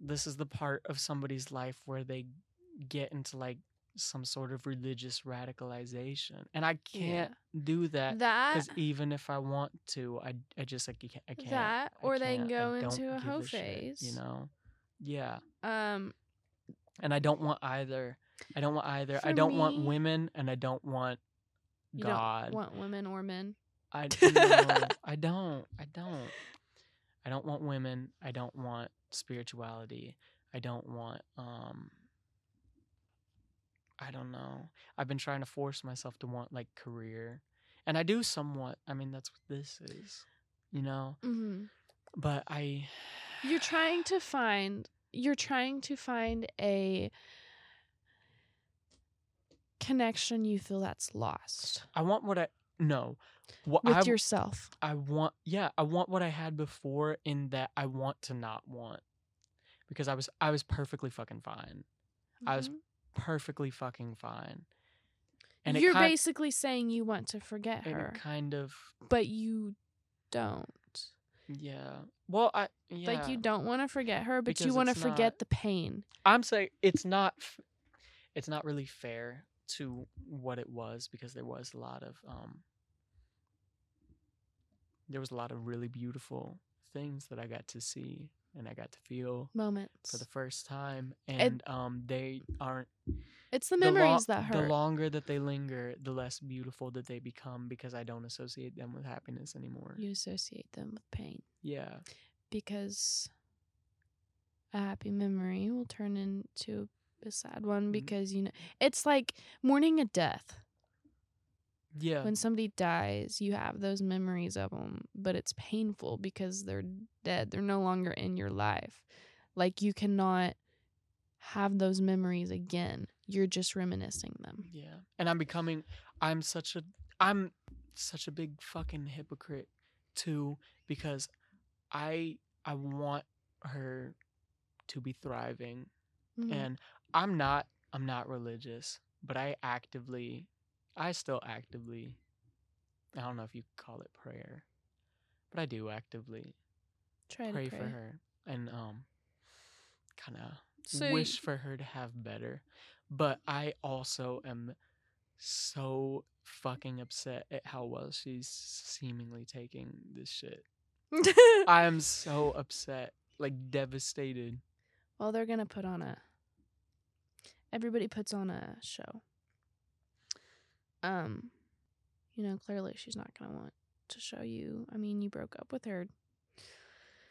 this is the part of somebody's life where they get into like some sort of religious radicalization. And I can't do that that because even if I want to, I, I just like I can't. I can't That, or they can't, I go into a hoe shit, phase. you know. Yeah, um and I don't want either. I don't want either. I don't want women, and I don't want you God. don't want women or men. I no, I don't. I don't. I don't want women. I don't want spirituality. I don't want um I don't know. I've been trying to force myself to want like career. And I do somewhat. I mean, that's what this is. You know? hmm But I You're trying to find you're trying to find a connection you feel that's lost I want what I no. What with I yourself. I want yeah, I want what I had before in that I want to not want. Because I was I was perfectly fucking fine. I was Mhm. Perfectly fucking fine. And You're kind, basically saying you want to forget her, kind of but you don't. yeah. Well, I yeah. Like you don't want to forget her, but you want to forget not- the pain. I'm saying it's not f- it's not really fair to what it was because there was a lot of um there was a lot of really beautiful things that I got to see and I got to feel Moments. for the first time and um they aren't it's the the lo- memories that hurt the longer that they linger the less beautiful that they become because I don't associate them with happiness anymore. you associate them with pain Yeah. because a happy memory will turn into a sad one Mhm. because you know it's like mourning a death. Yeah. when somebody dies, you have those memories of them, but it's painful because they're dead. They're no longer in your life. Like you cannot have those memories again. You're just reminiscing them. Yeah. And I'm becoming I'm such a I'm such a big fucking hypocrite too because I I want her to be thriving Mhm. and I'm not I'm not religious, but I actively I still actively I don't know if you call it prayer, but I do actively Try pray, pray for her and um kind of So wish for her to have better. But I also am so fucking upset at how well she's seemingly taking this shit. I am so upset, like devastated. well, they're gonna put on a. Everybody puts on a show. Um, you know, clearly she's not gonna want to show you. I mean, you broke up with her.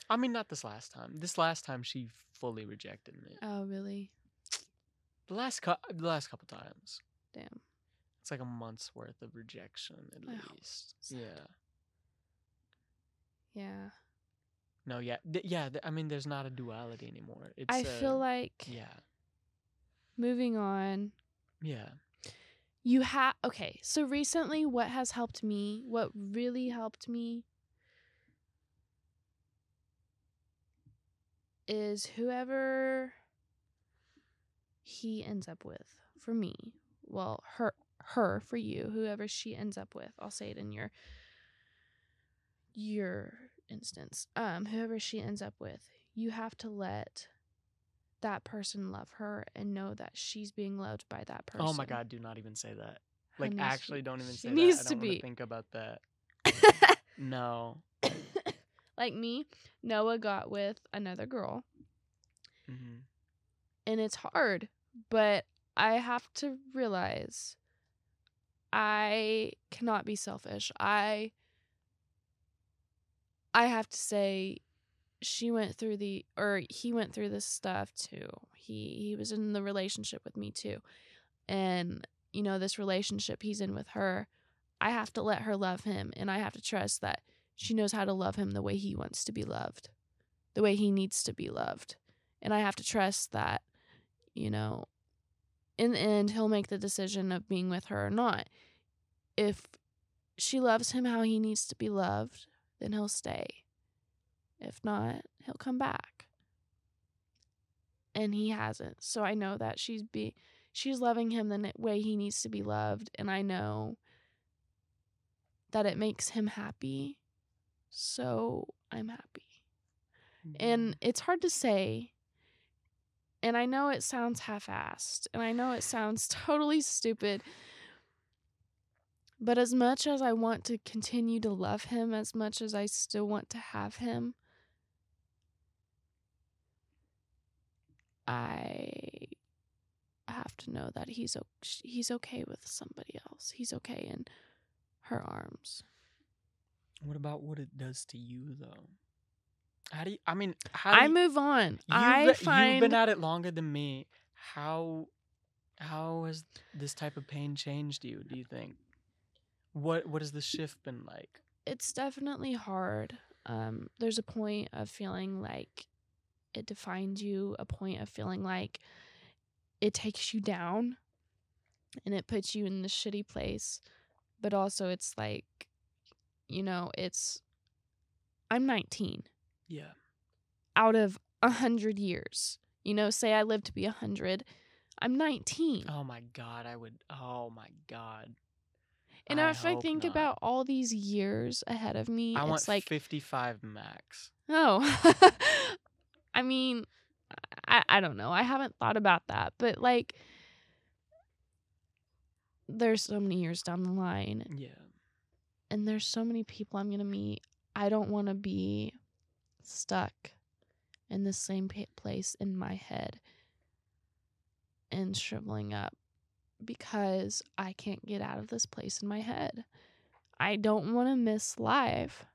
I mean, not this last time. This last time she fully rejected me. Oh, really? The last cou- the last couple times. Damn. It's like a month's worth of rejection at Oh, least. sad. Yeah. Yeah. No, yeah. Th- yeah, th- I mean there's not a duality anymore. It's I uh, feel like Yeah. moving on. Yeah. You have okay. So recently, what has helped me? What really helped me is whoever he ends up with for me. Well, her her for you, whoever she ends up with. I'll say it in your your instance. Um whoever she ends up with, you have to let that person love her and know that she's being loved by that person. Oh my god, do not even say that. Like actually don't even say needs that. I to don't wanna be. think about that. No. like me, Noah got with another girl, hmm and it's hard, but I have to realize I cannot be selfish. I I have to say she went through the or he went through this stuff too. He he was in the relationship with me too. And you know, this relationship he's in with her, I have to let her love him and I have to trust that she knows how to love him the way he wants to be loved. The way he needs to be loved. And I have to trust that, you know, in the end he'll make the decision of being with her or not. If she loves him how he needs to be loved, then he'll stay. If not, he'll come back. And he hasn't. So I know that she's be she's loving him the way he needs to be loved and I know that it makes him happy. So I'm happy. And mm-hmm. it's hard to say. And I know it sounds half assed. And I know it sounds totally stupid. But as much as I want to continue to love him, as much as I still want to have him, I have to know that he's he's okay with somebody else. He's okay in her arms. what about what it does to you though? How do you I mean how do I you, move on. I find you've been at it longer than me. How how has this type of pain changed you, do you think? What what has the shift been like? it's definitely hard. Um, there's a point of feeling like it defines you, a point of feeling like it takes you down and it puts you in this shitty place. But also, it's like, you know, it's. I'm 19 Yeah. out of a 100 years. You know, say I live to be a 100. I'm 19. Oh my god, I would oh my god. and I if I think not. about all these years ahead of me, I it's want like 55 max. Oh, I mean, I I don't know. I haven't thought about that, but like, there's so many years down the line, Yeah. and there's so many people I'm gonna meet. I don't want to be stuck in the same place in my head and shriveling up because I can't get out of this place in my head. I don't want to miss life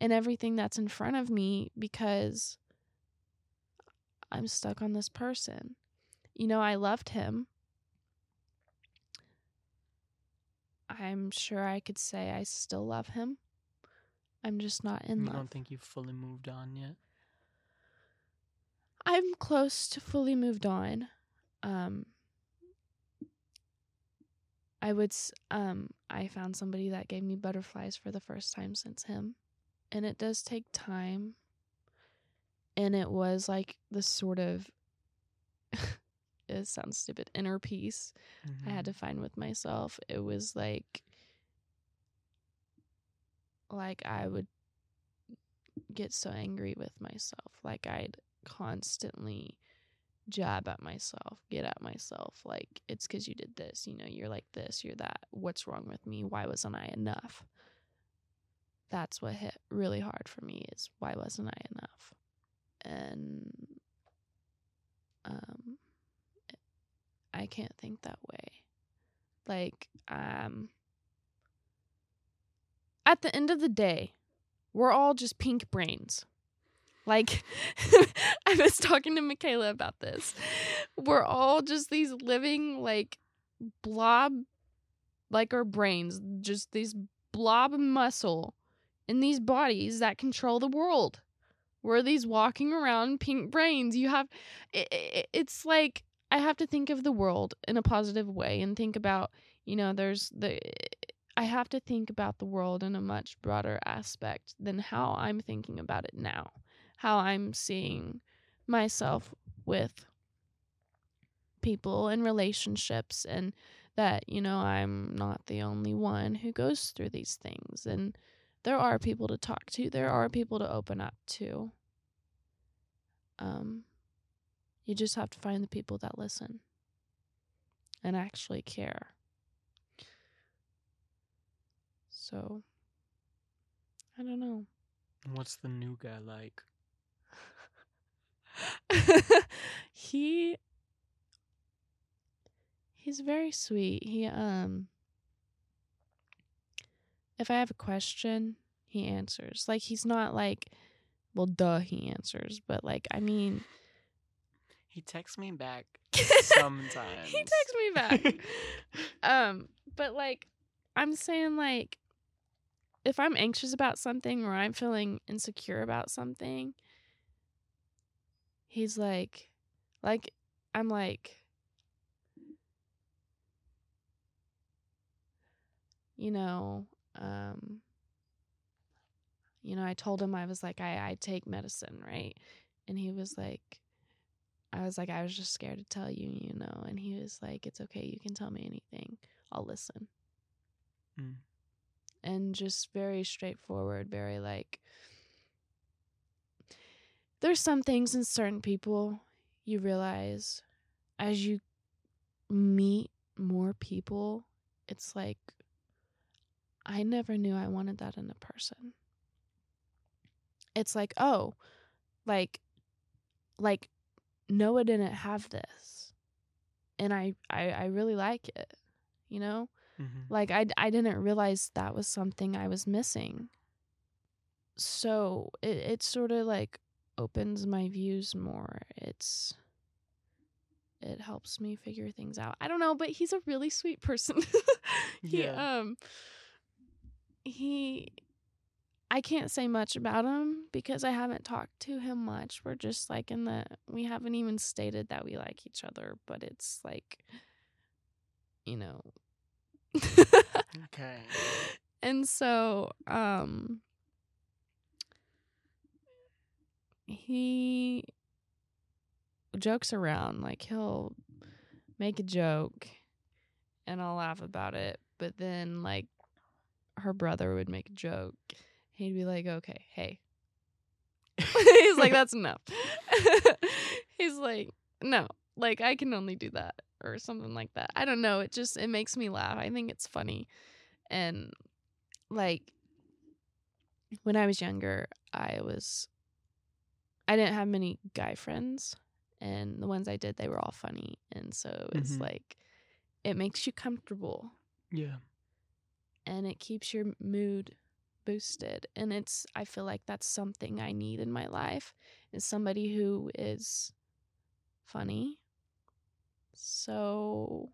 and everything that's in front of me because I'm stuck on this person. You know, I loved him. I'm sure I could say I still love him. I'm just not in you love. I don't think you've fully moved on yet? I'm close to fully moved on. Um I would s- um I found somebody that gave me butterflies for the first time since him. And it does take time. And it was like this sort of it sounds stupid inner peace I had Mhm. to find with myself. It was like like I would get so angry with myself. Like I'd constantly jab at myself, get at myself. Like it's because you did this, you know, you're like this, you're that. What's wrong with me? Why wasn't I enough? That's what hit really hard for me is why wasn't I enough? And um I can't think that way. Like um at the end of the day, we're all just pink brains. Like, I was talking to Michaela about this. We're all just these living, like, blob, like our brains, just these blob muscle in these bodies that control the world. We're these walking around pink brains. You have, it, it, it's like, I have to think of the world in a positive way and think about, you know, there's the, I have to think about the world in a much broader aspect than how I'm thinking about it now how I'm seeing myself with people and relationships and that you know I'm not the only one who goes through these things and there are people to talk to there are people to open up to um you just have to find the people that listen and actually care so I don't know What's the new guy like? he he's very sweet. He um if I have a question, he answers. Like he's not like well duh he answers, but like I mean He texts me back sometimes. he texts me back. um but like I'm saying like if I'm anxious about something or I'm feeling insecure about something, he's like like I'm like you know, um you know, I told him I was like I I take medicine, right? And he was like I was like I was just scared to tell you, you know, and he was like it's okay, you can tell me anything. I'll listen. Mm. And just very straightforward, very like there's some things in certain people you realize as you meet more people, it's like I never knew I wanted that in a person. It's like, oh, like like Noah didn't have this. And I I, I really like it. You know? Mhm. Like I I didn't realize that was something I was missing. So it it sort of like opens my views more. It's it helps me figure things out. I don't know, but he's a really sweet person. he Yeah. um he I can't say much about him because I haven't talked to him much. We're just like in the we haven't even stated that we like each other, but it's like you know Okay. and so um he jokes around like he'll make a joke and I'll laugh about it but then like her brother would make a joke he'd be like okay hey. He's like that's enough he's like no like I can only do that or something like that. I don't know. It just it makes me laugh. I think it's funny. And like when I was younger, I was I didn't have many guy friends and the ones I did they were all funny. And so it's Mhm. like it makes you comfortable. Yeah. and it keeps your mood boosted and it's I feel like that's something I need in my life is somebody who is funny. So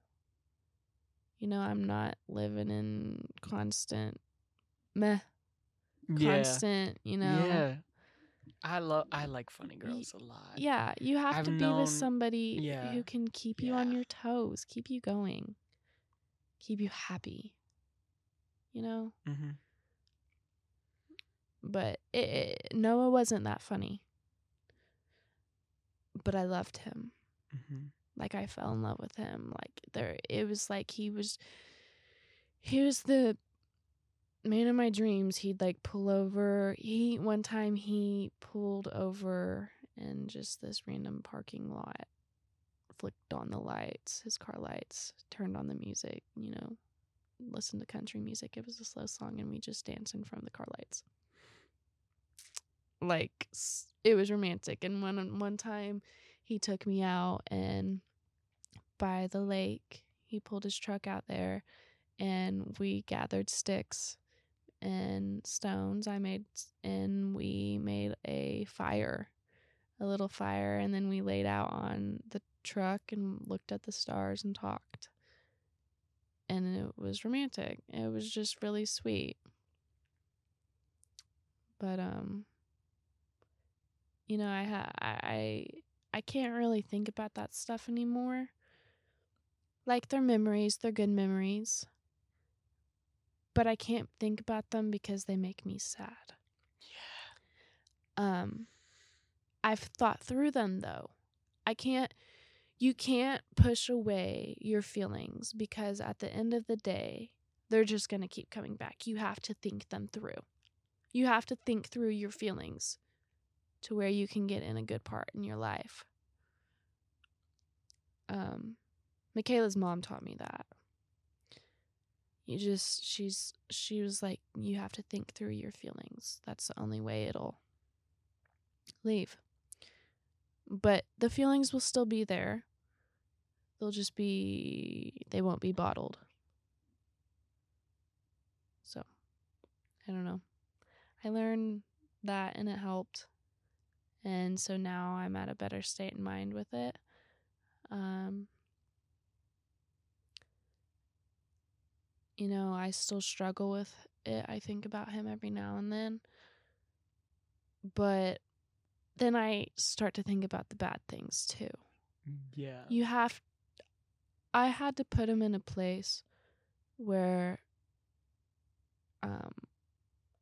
you know, I'm not living in constant meh Yeah. constant, you know. Yeah. I love I like funny girls a lot. Yeah, you have I've to be known- with somebody yeah, who can keep you on your toes, keep you going, keep you happy. You know? hmm But it, it, Noah wasn't that funny. But I loved him. hmm Like I fell in love with him. Like there it was like he was he was the man of my dreams, he'd like pull over. He one time he pulled over in just this random parking lot, flicked on the lights, his car lights, turned on the music, you know, listened to country music. It was a slow song, and we just danced in front of the car lights. Like it was romantic. And one one time, he took me out and by the lake, he pulled his truck out there, and we gathered sticks and stones. I made and we made a fire, a little fire, and then we laid out on the truck and looked at the stars and talked and it was romantic. It was just really sweet. But um you know, I ha- I I I can't really think about that stuff anymore. Like they're memories, they're good memories. But I can't think about them because they make me sad. Yeah. Um I've thought through them though. I can't you can't push away your feelings because at the end of the day, they're just going to keep coming back. You have to think them through. You have to think through your feelings to where you can get in a good part in your life. Um Michaela's mom taught me that. You just she's she was like you have to think through your feelings. That's the only way it'll leave but the feelings will still be there. They'll just be they won't be bottled. So, I don't know. I learned that and it helped. And so now I'm at a better state in mind with it. Um you know, I still struggle with it. I think about him every now and then. But then I start to think about the bad things too. Yeah. You have I had to put him in a place where um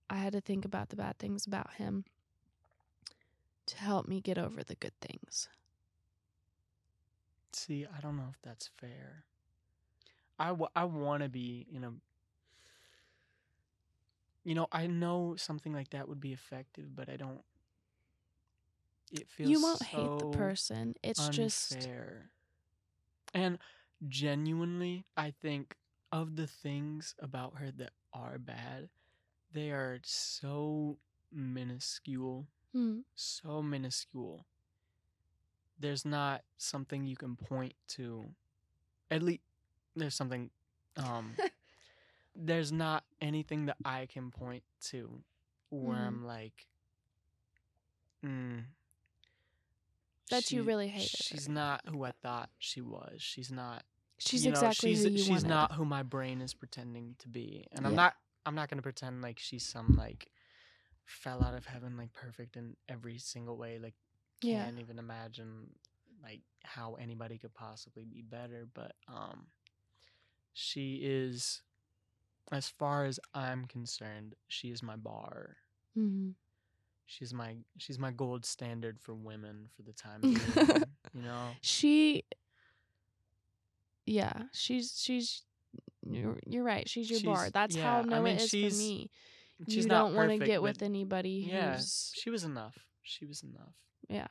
I had to think about the bad things about him to help me get over the good things. See, I don't know if that's fair. I, w- I want to be in a. You know, I know something like that would be effective, but I don't. It feels you won't hate the person. It's just unfair. And genuinely, I think of the things about her that are bad, they are so minuscule Hmm. so minuscule. There's not something you can point to. At least there's something um there's not anything that I can point to where Mhm. I'm like mm, That you she- really hated her." She's not who I thought she was. She's not she's you know, exactly she's, who you she's wanted. not who my brain is pretending to be and i'm not i'm not gonna pretend like she's some like fell out of heaven like perfect in every single way like Yeah. can't even imagine like how anybody could possibly be better but um she is as far as i'm concerned she is my bar Mm-hmm. she's my she's my gold standard for women for the time being you know She Yeah, she's she's you're, you're right. She's your bar. That's yeah, how I Noah mean, is for me. She's you don't want to get with anybody yeah who's she was enough she was enough yeah.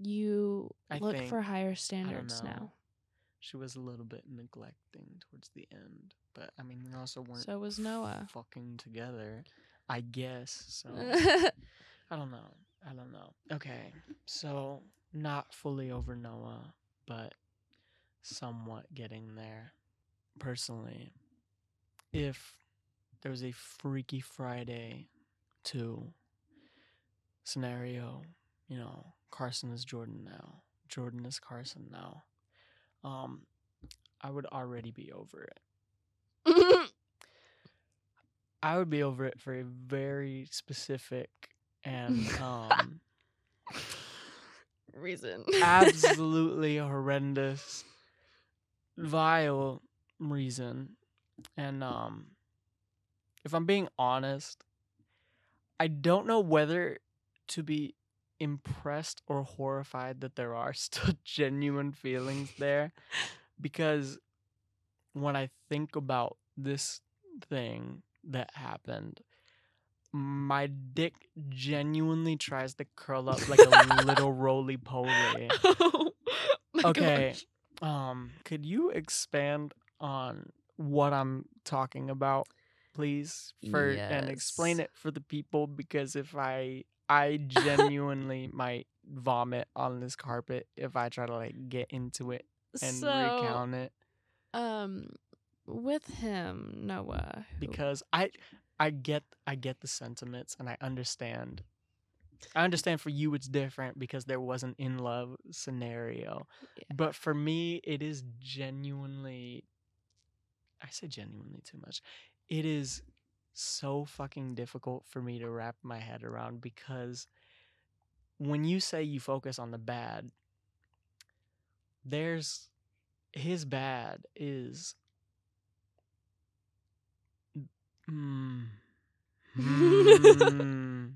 You I look think- for higher standards now. She was a little bit neglecting towards the end, but I mean, we also weren't So was Noah. fucking together, I guess. So I don't know. I don't know. Okay, so not fully over Noah, but somewhat getting there. Personally, if there was a Freaky Friday two scenario, you know, Carson is Jordan now, Jordan is Carson now, um, I would already be over it. I would be over it for a very specific and um Reason. absolutely horrendous vile reason and um if i'm being honest i don't know whether to be impressed or horrified that there are still genuine feelings there because when i think about this thing that happened, my dick genuinely tries to curl up like a little roly poly. oh Okay. gosh. Um, could you expand on what I'm talking about, please? For and explain it for the people because if I I genuinely might vomit on this carpet if I try to like get into it and so, recount it um, with him, Noah, because I I get I get the sentiments and I understand. I understand for you it's different because there was an in love scenario. Yeah. But for me it is genuinely I say genuinely too much. It is so fucking difficult for me to wrap my head around because when you say you focus on the bad, there's his bad is mm, mm,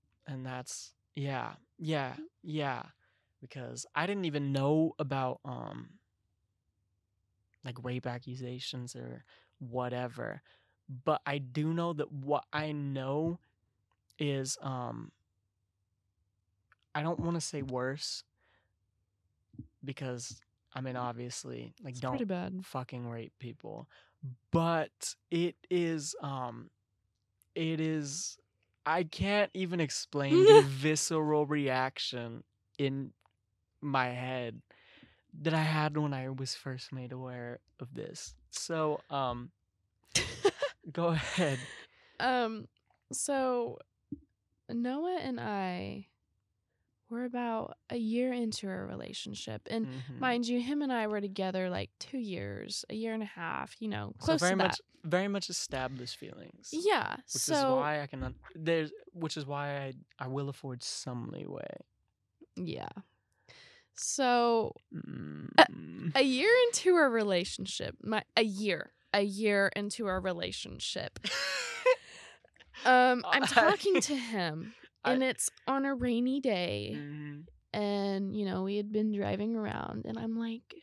and that's yeah yeah yeah because i didn't even know about um like rape accusations or whatever but i do know that what i know is um i don't want to say worse because i mean obviously like it's don't fucking rape people but it is um it is i can't even explain the visceral reaction in my head that i had when i was first made aware of this. So um go ahead Um, so Noah and I were about a year into our relationship, and Mhm. mind you, him and I were together like two years, a year and a half. You know, so close very to much that. very much established feelings Yeah. which so is why i can there's which is why i i will afford some leeway yeah. So Mm. a year into our relationship, my a year, a year into our relationship. Um, I'm talking to him, and it's on a rainy day. Mhm. and you know we had been driving around and i'm like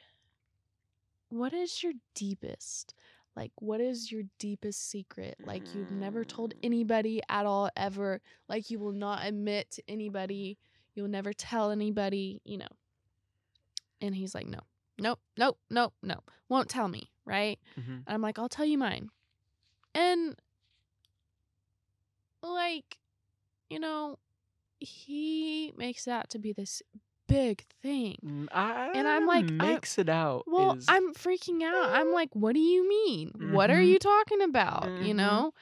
what is your deepest like what is your deepest secret? Like you've never told Mm. anybody at all ever. Like you will not admit to anybody. You'll never tell anybody you know. And he's like no. Nope. Nope. Nope. No won't tell me right Mhm. and i'm like i'll tell you mine and like you know he makes that to be this big thing Mm, I, And I'm like, I- makes it out. well, is- I'm freaking out. I'm like, what do you mean? What are Mhm. you talking about? You Mhm. know?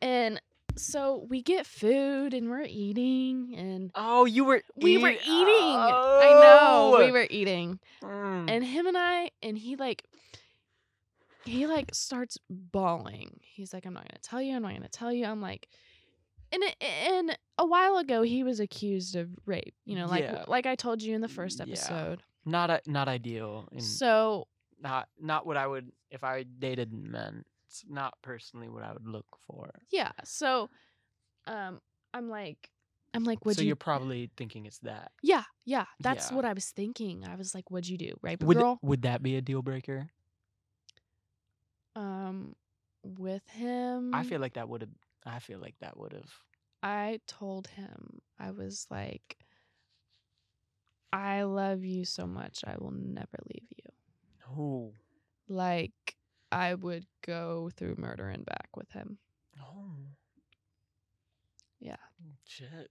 And so we get food and we're eating and Oh, you were. we were eat- eating. I know. We Oh! were eating. Mm. And him and I and he like he like starts bawling. He's like, I'm not gonna tell you, I'm not gonna tell you. I'm like and and a while ago he was accused of rape, you know, like Yeah. like I told you in the first Yeah. episode. not a, not ideal. So not not what I would if I dated men. It's not personally what I would look for. Yeah. So, um, I'm like, I'm like, would so you? you're probably thinking it's that. yeah, yeah. That's Yeah. what I was thinking. I was like, what'd you do, right, Would girl? would that be a deal breaker? Um, with him, I feel like that would have. I feel like that would have. I told him I was like, I love you so much. I will never leave you. Oh. Like, I would go through murder and back with him. Oh. Yeah. Shit.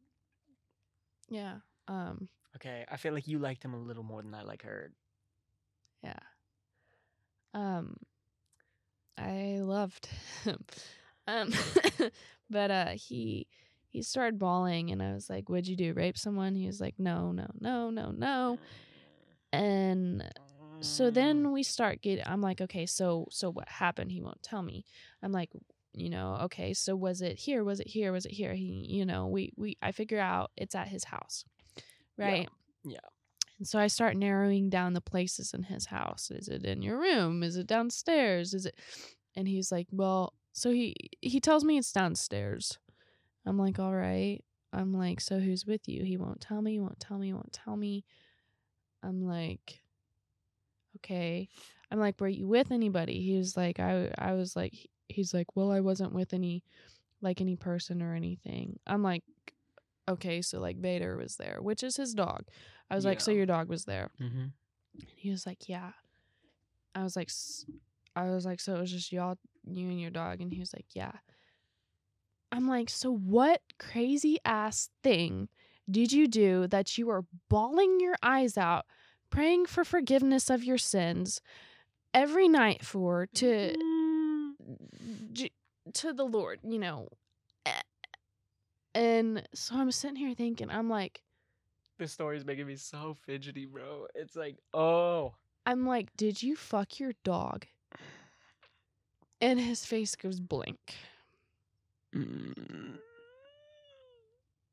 Yeah. Um. Okay, I feel like you liked him a little more than I like her. Yeah. Um I loved him. Um but uh he he started bawling and I was like, What'd you do? Rape someone? He was like, No, no, no, no, no. And so then we start getting I'm like, Okay, so so what happened? He won't tell me. I'm like, you know, okay, so was it here? Was it here? Was it here? He you know, we we I figure out it's at his house. Yeah. Right? Yeah. And so I start narrowing down the places in his house. Is it in your room? Is it downstairs? Is it And he's like, "Well, so he he tells me it's downstairs." I'm like, "All right." I'm like, "So who's with you?" He won't tell me. He won't tell me. He won't tell me. I'm like, "Okay." I'm like, "Were you with anybody?" He was like, "I I was like he's like, "Well, I wasn't with any like any person or anything." I'm like, "Okay, so like Vader was there, which is his dog." I was like, "So your dog was there?" Mm-hmm. And he was like, "Yeah." I was like, "S- "I was like, so it was just y'all, you and your dog?" And he was like, "Yeah." I'm like, "So what crazy ass thing did you do that you were bawling your eyes out, praying for forgiveness of your sins every night for to j- to the Lord, you know?" And so I'm sitting here thinking, I'm like, This story is making me so fidgety, bro. It's like, oh. I'm like, did you fuck your dog? And his face goes blank. Mm.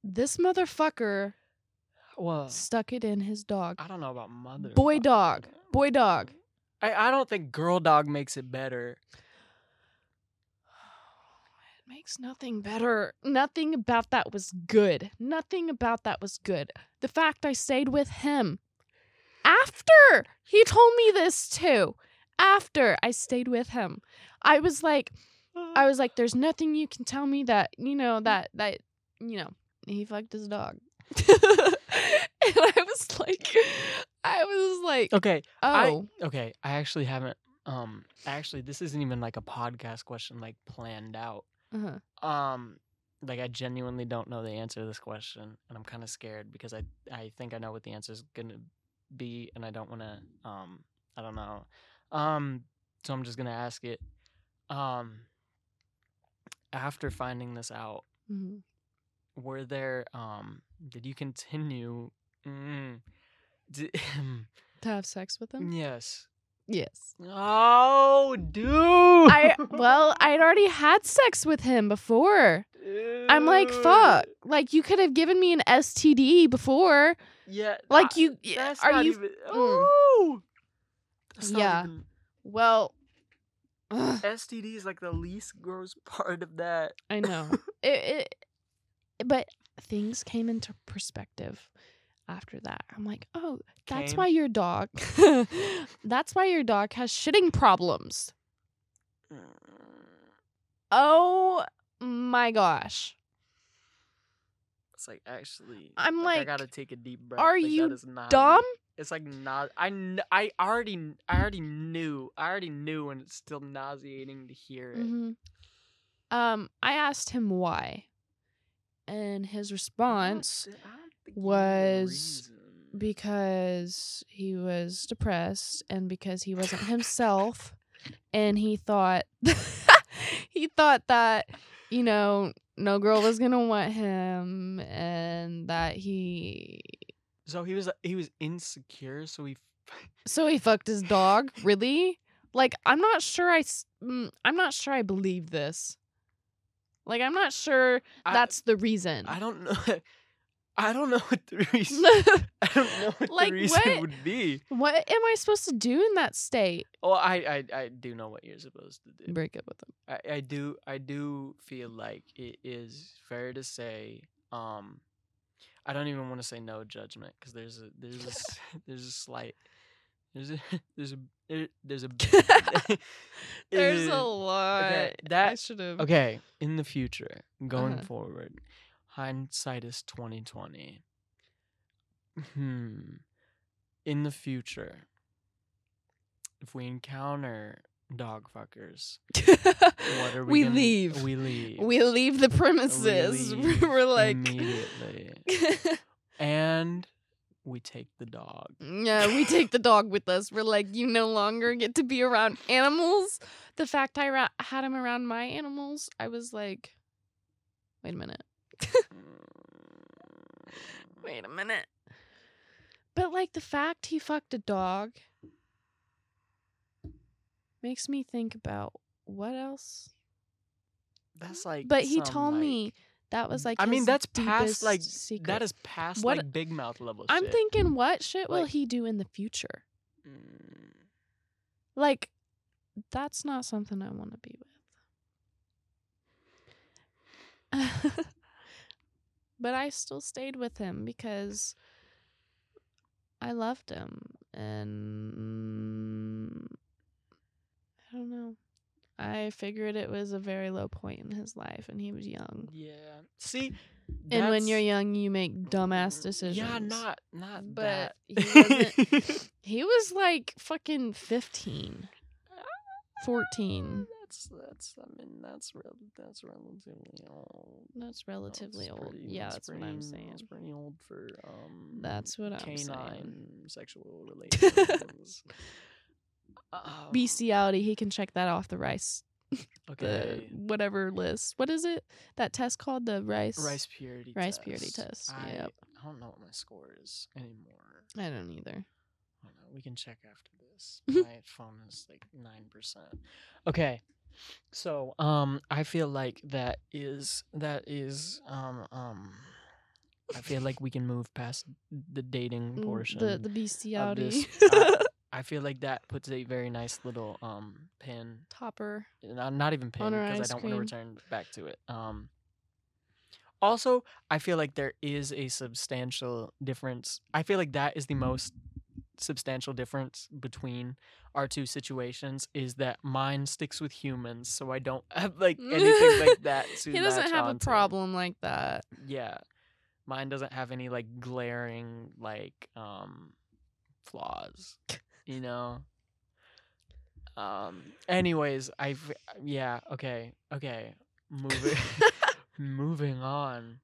This motherfucker Well, stuck it in his dog. I don't know about mother. Boy dog. Boy dog. I, I don't think girl dog makes it better. Makes nothing better. Nothing about that was good. Nothing about that was good. The fact I stayed with him after he told me this too. After I stayed with him, I was like, I was like, there's nothing you can tell me that, you know, that, that, you know, he fucked his dog. and I was like, I was like, Okay. I- oh, Okay. I actually haven't. Um. Actually, this isn't even like a podcast question, like planned out. Uh-huh. Um. Like I genuinely don't know the answer to this question, and I'm kind of scared because I I think I know what the answer is gonna be, and I don't want to. Um. I don't know. Um. So I'm just gonna ask it. Um. After finding this out, hmm were there um did you continue mm, di- to have sex with him? yes Yes. oh dude I well, I'd already had sex with him before. I'm like, fuck. Like you could have given me an STD before. yeah Like you that's are you even, mm. That's Yeah. even- well ugh, STD is like the least gross part of that I know. it, it but things came into perspective after that. I'm like, "Oh, that's Came? why your dog That's why your dog has shitting problems." Oh my gosh. it's like actually I'm like, I like, gotta take a deep breath are like, you is not Dumb? It's like not. I kn- I already I already knew. I already knew, and it's still nauseating to hear it. hmm Um, I asked him why, and his response thi- I don't think you need a was reason. because he was depressed and because he wasn't himself, and he thought he thought that you know no girl was gonna want him, and that he So he was he was insecure. So he. so he fucked his dog. Really? Like I'm not sure. I s- mm, I'm not sure. I believe this. Like I'm not sure I- that's the reason. I don't know. I don't know what the reason. I don't know what Like, the reason what? would be. what am I supposed to do in that state? Oh, I, I I do know what you're supposed to do. Break up with them. I, I do I do feel like it is fair to say um I don't even want to say no judgment because there's a there's a there's a slight there's a there's a there- there's a There's a lot. okay, I that- should have. okay in the future going Uh-huh. forward hindsight is 2020 hmm in the future if we encounter dog fuckers what are we, we gonna- leave. we leave We leave the premises. leave We're like, immediately and we take the dog yeah, we take the dog with us. We're like, you no longer get to be around animals. The fact I ra- had him around my animals, I was like, wait a minute. Wait a minute. But like the fact he fucked a dog makes me think about what else. that's like But he told like- me that was like i mean that's past like secret. that is past What- like big mouth level I'm shit. thinking, what shit will he do in the future? Mm. Like, that's not something I want to be with. but I still stayed with him because I loved him. And I don't know. I figured it was a very low point in his life and he was young. Yeah. See, And when you're young, you make dumbass decisions. Yeah, not not But that. he wasn't- He was like fucking 15, 14. That's that's. I mean, that's rel- that's relatively old. That's relatively That's old. pretty- yeah, that's, what I'm saying. That's pretty old for um. That's what I'm canine saying. sexual relations. Um, Bestiality, he can check that off the rice, Okay. the whatever list. What is it? That test called the rice? rice purity. rice test. purity test, I, yep. I don't know what my score is anymore. I don't either. I don't know. We can check after this. My phone is like nine percent. Okay. So um I feel like that is that is um um I feel like we can move past the dating Mm, portion. The the bestiality uh, I feel like that puts a very nice little um pin topper. not, not even pin because I don't want to return back to it. Um also, I feel like there is a substantial difference. I feel like that is the most substantial difference between our two situations is that mine sticks with humans, so I don't have like anything like that to he doesn't have a problem like that. Yeah. Mine doesn't have any like glaring like um flaws, you know. Um anyways, I yeah, okay. Okay. Moving moving on.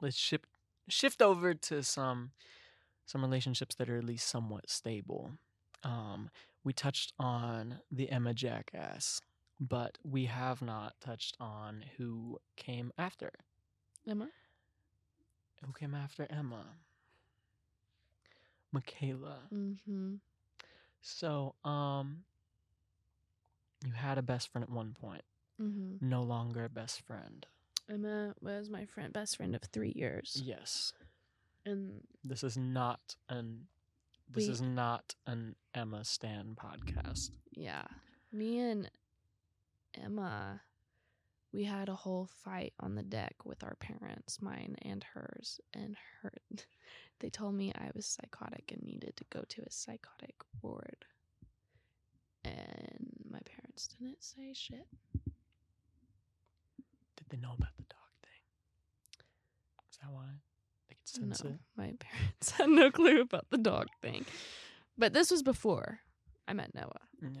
Let's ship shift over to some some relationships that are at least somewhat stable. Um we touched on the Emma jackass, but we have not touched on who came after. Emma? Who came after Emma? Michaela. Mm-hmm. So, um, you had a best friend at one point, Mm-hmm. no longer a best friend. Emma was my friend, best friend of three years, Yes, and this is not an. This We- is not an Emma Stan podcast. yeah, me and Emma, we had a whole fight on the deck with our parents, mine and hers, and her. They told me I was psychotic and needed to go to a psychotic ward, and my parents didn't say shit. Did they know about the dog thing? Is that why could no, my parents had no clue about the dog thing. But this was before I met Noah. Yeah.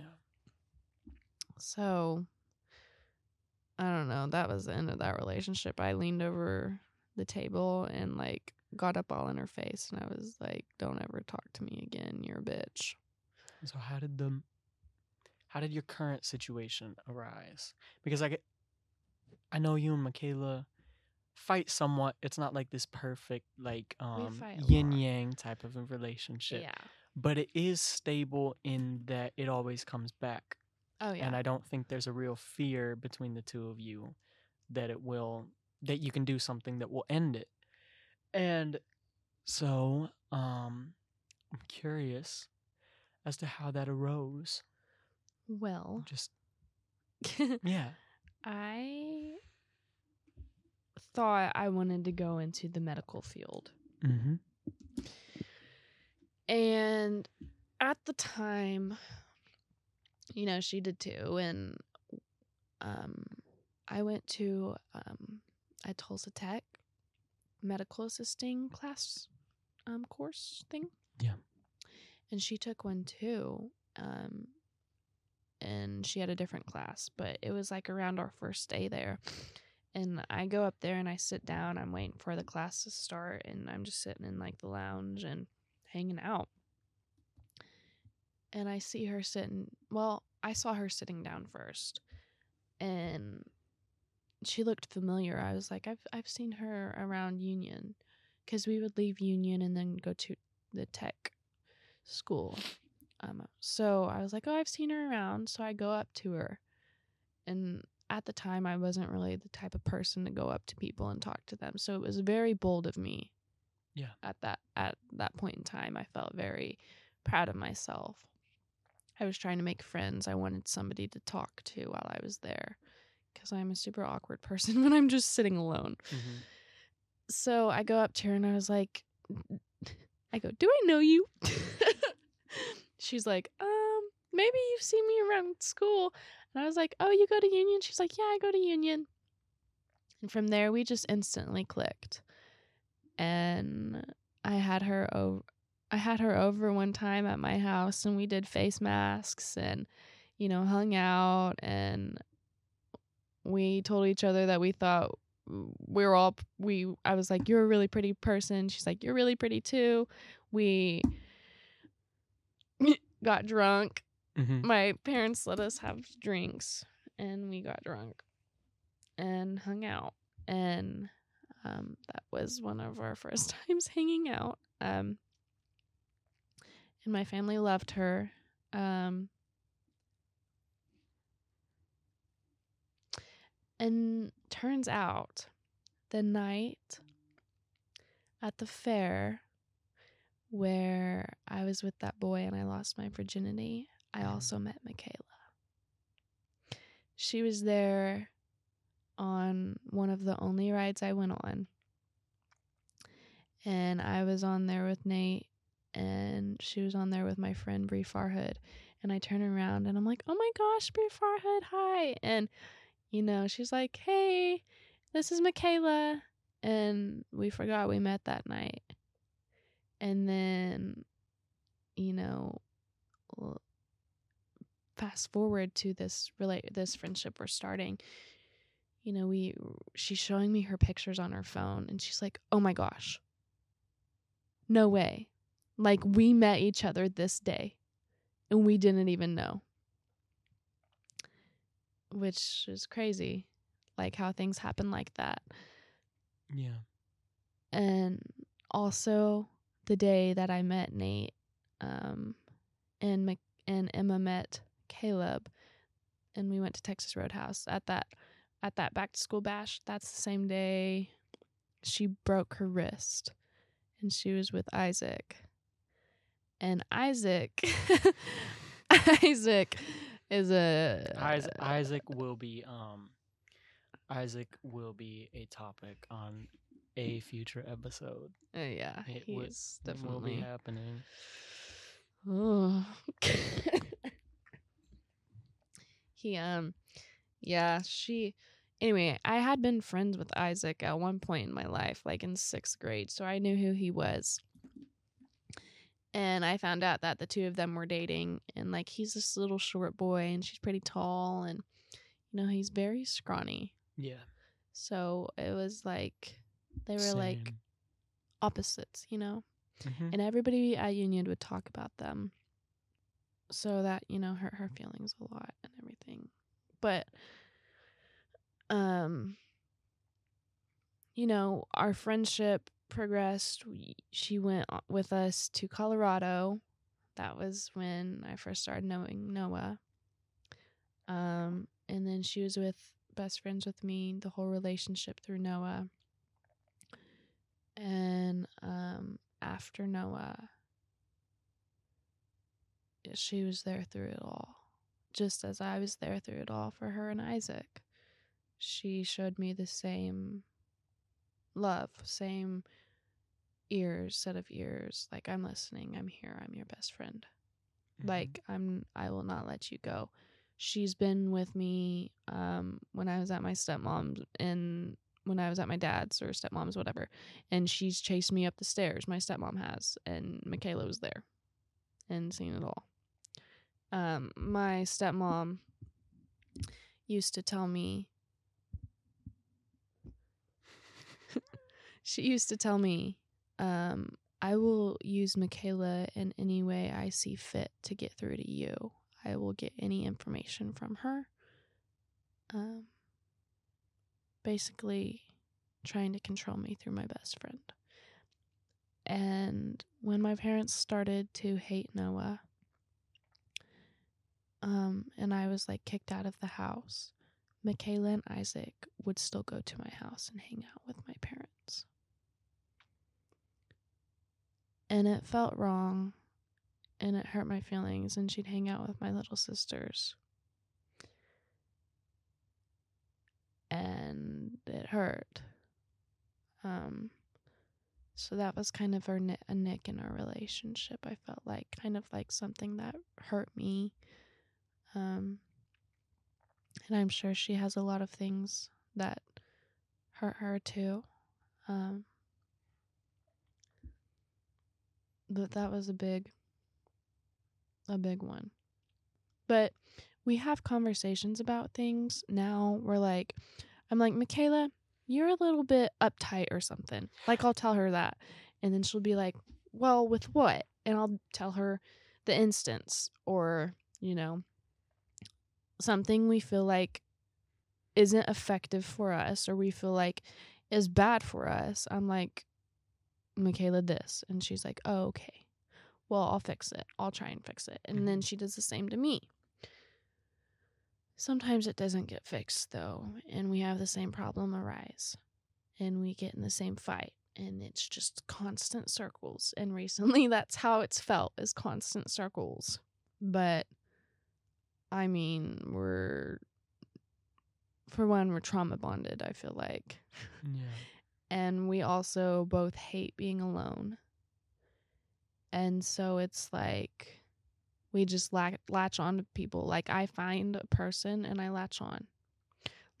So I don't know. That was the end of that relationship. I leaned over the table and like got up all in her face and I was like, Don't ever talk to me again, you're a bitch. So how did the how did your current situation arise? Because I get I know you and Michaela fight somewhat. It's not like this perfect like um yin yang type of a relationship. Yeah. But it is stable in that it always comes back. Oh yeah. And I don't think there's a real fear between the two of you that it will that you can do something that will end it. And so, um I'm curious as to how that arose. well, Just yeah. I thought I wanted to go into the medical field. Mm-hmm. And at the time, you know, she did too. And um, I went to um, a Tulsa Tech medical assisting class um, course thing. Yeah. And she took one too. Um, and she had a different class, but it was like around our first day there. And I go up there and I sit down. I'm waiting for the class to start, and I'm just sitting in like the lounge and hanging out. And I see her sitting. Well, I saw her sitting down first, and she looked familiar. I was like, I've I've seen her around Union, because we would leave Union and then go to the tech school. Um, so I was like, oh, I've seen her around. So I go up to her, and at the time, I wasn't really the type of person to go up to people and talk to them. So it was very bold of me. Yeah. At that at that point in time, I felt very proud of myself. I was trying to make friends. I wanted somebody to talk to while I was there because I'm a super awkward person when I'm just sitting alone. Mm-hmm. So I go up to her and I was like, I go, Do I know you? She's like, Um, maybe you've seen me around school. And I was like, "Oh, you go to Union?" She's like, "Yeah, I go to Union." And from there, we just instantly clicked. And I had her over. I had her over one time at my house, and we did face masks and, you know, hung out. And we told each other that we thought we were all we. I was like, "You're a really pretty person." She's like, "You're really pretty too." We got drunk Mm-hmm. my parents let us have drinks and we got drunk and hung out and um, that was one of our first times hanging out um, and my family loved her um, and turns out the night at the fair where i was with that boy and i lost my virginity I mm-hmm. also met Michaela. She was there on one of the only rides I went on. And I was on there with Nate, and she was on there with my friend Brie Farhood. And I turn around and I'm like, oh my gosh, Brie Farhood, hi. And, you know, she's like, hey, this is Michaela. And we forgot we met that night. And then, you know, fast forward to this relate this friendship we're starting you know we she's showing me her pictures on her phone and she's like oh my gosh. No way. Like we met each other this day and we didn't even know. Which is crazy like how things happen like that. Yeah. and also the day that I met Nate, um, and Mc- and Emma met Caleb, and we went to Texas Roadhouse at that at that back to school bash. That's the same day she broke her wrist, and she was with Isaac, and Isaac, Isaac is a Isaac, Isaac will be um Isaac will be a topic on a future episode. uh, yeah, It would- It will be definitely. happening. Oh. He um yeah, she anyway, I had been friends with Isaac at one point in my life, like in 6th grade, so I knew who he was. And I found out that the two of them were dating and like he's this little short boy and she's pretty tall and you know, he's very scrawny. Yeah. So it was like they were like opposites, you know? Mhm. and everybody at union would talk about them so that you know hurt her feelings a lot and everything. But um you know our friendship progressed. We, she went with us to colorado. That was when i first started knowing noah. Um and then she was with best friends with me the whole relationship through noah. And um after Noah, she was there through it all, just as I was there through it all for her and Isaac. She showed me the same love, same ears, set of ears. Like I'm listening, I'm here, I'm your best friend. Mhm. Like I'm, I will not let you go. She's been with me um, when I was at my stepmom's and when I was at my dad's or stepmom's, whatever and she's chased me up the stairs. My stepmom has, and Michaela was there and seen it all. Um, my stepmom used to tell me. she used to tell me, um, I will use Michaela in any way I see fit to get through to you. I will get any information from her. Um, basically, trying to control me through my best friend. And when my parents started to hate Noah, um, and I was like kicked out of the house, Michaela and Isaac would still go to my house and hang out with my parents. And it felt wrong and it hurt my feelings, and she'd hang out with my little sisters. And it hurt. Um, so that was kind of our a nick in our relationship. I felt like kind of like something that hurt me. Um, and I'm sure she has a lot of things that hurt her too. Um, but that was a big, a big one. But we have conversations about things now. We're like, I'm like, Michaela, you're a little bit uptight or something. Like, I'll tell her that. And then she'll be like, Well, with what? And I'll tell her the instance or, you know, something we feel like isn't effective for us or we feel like is bad for us. I'm like, Michaela, this. And she's like, Oh, okay. Well, I'll fix it. I'll try and fix it. And then Mhm. she does the same to me. Sometimes it doesn't get fixed though, and we have the same problem arise. And we get in the same fight, and it's just constant circles. And recently that's how it's felt is constant circles. But I mean, we're for one, we're trauma bonded, I feel like. Yeah. And we also both hate being alone. And so it's like we just la- latch on to people. Like I find a person and I latch on.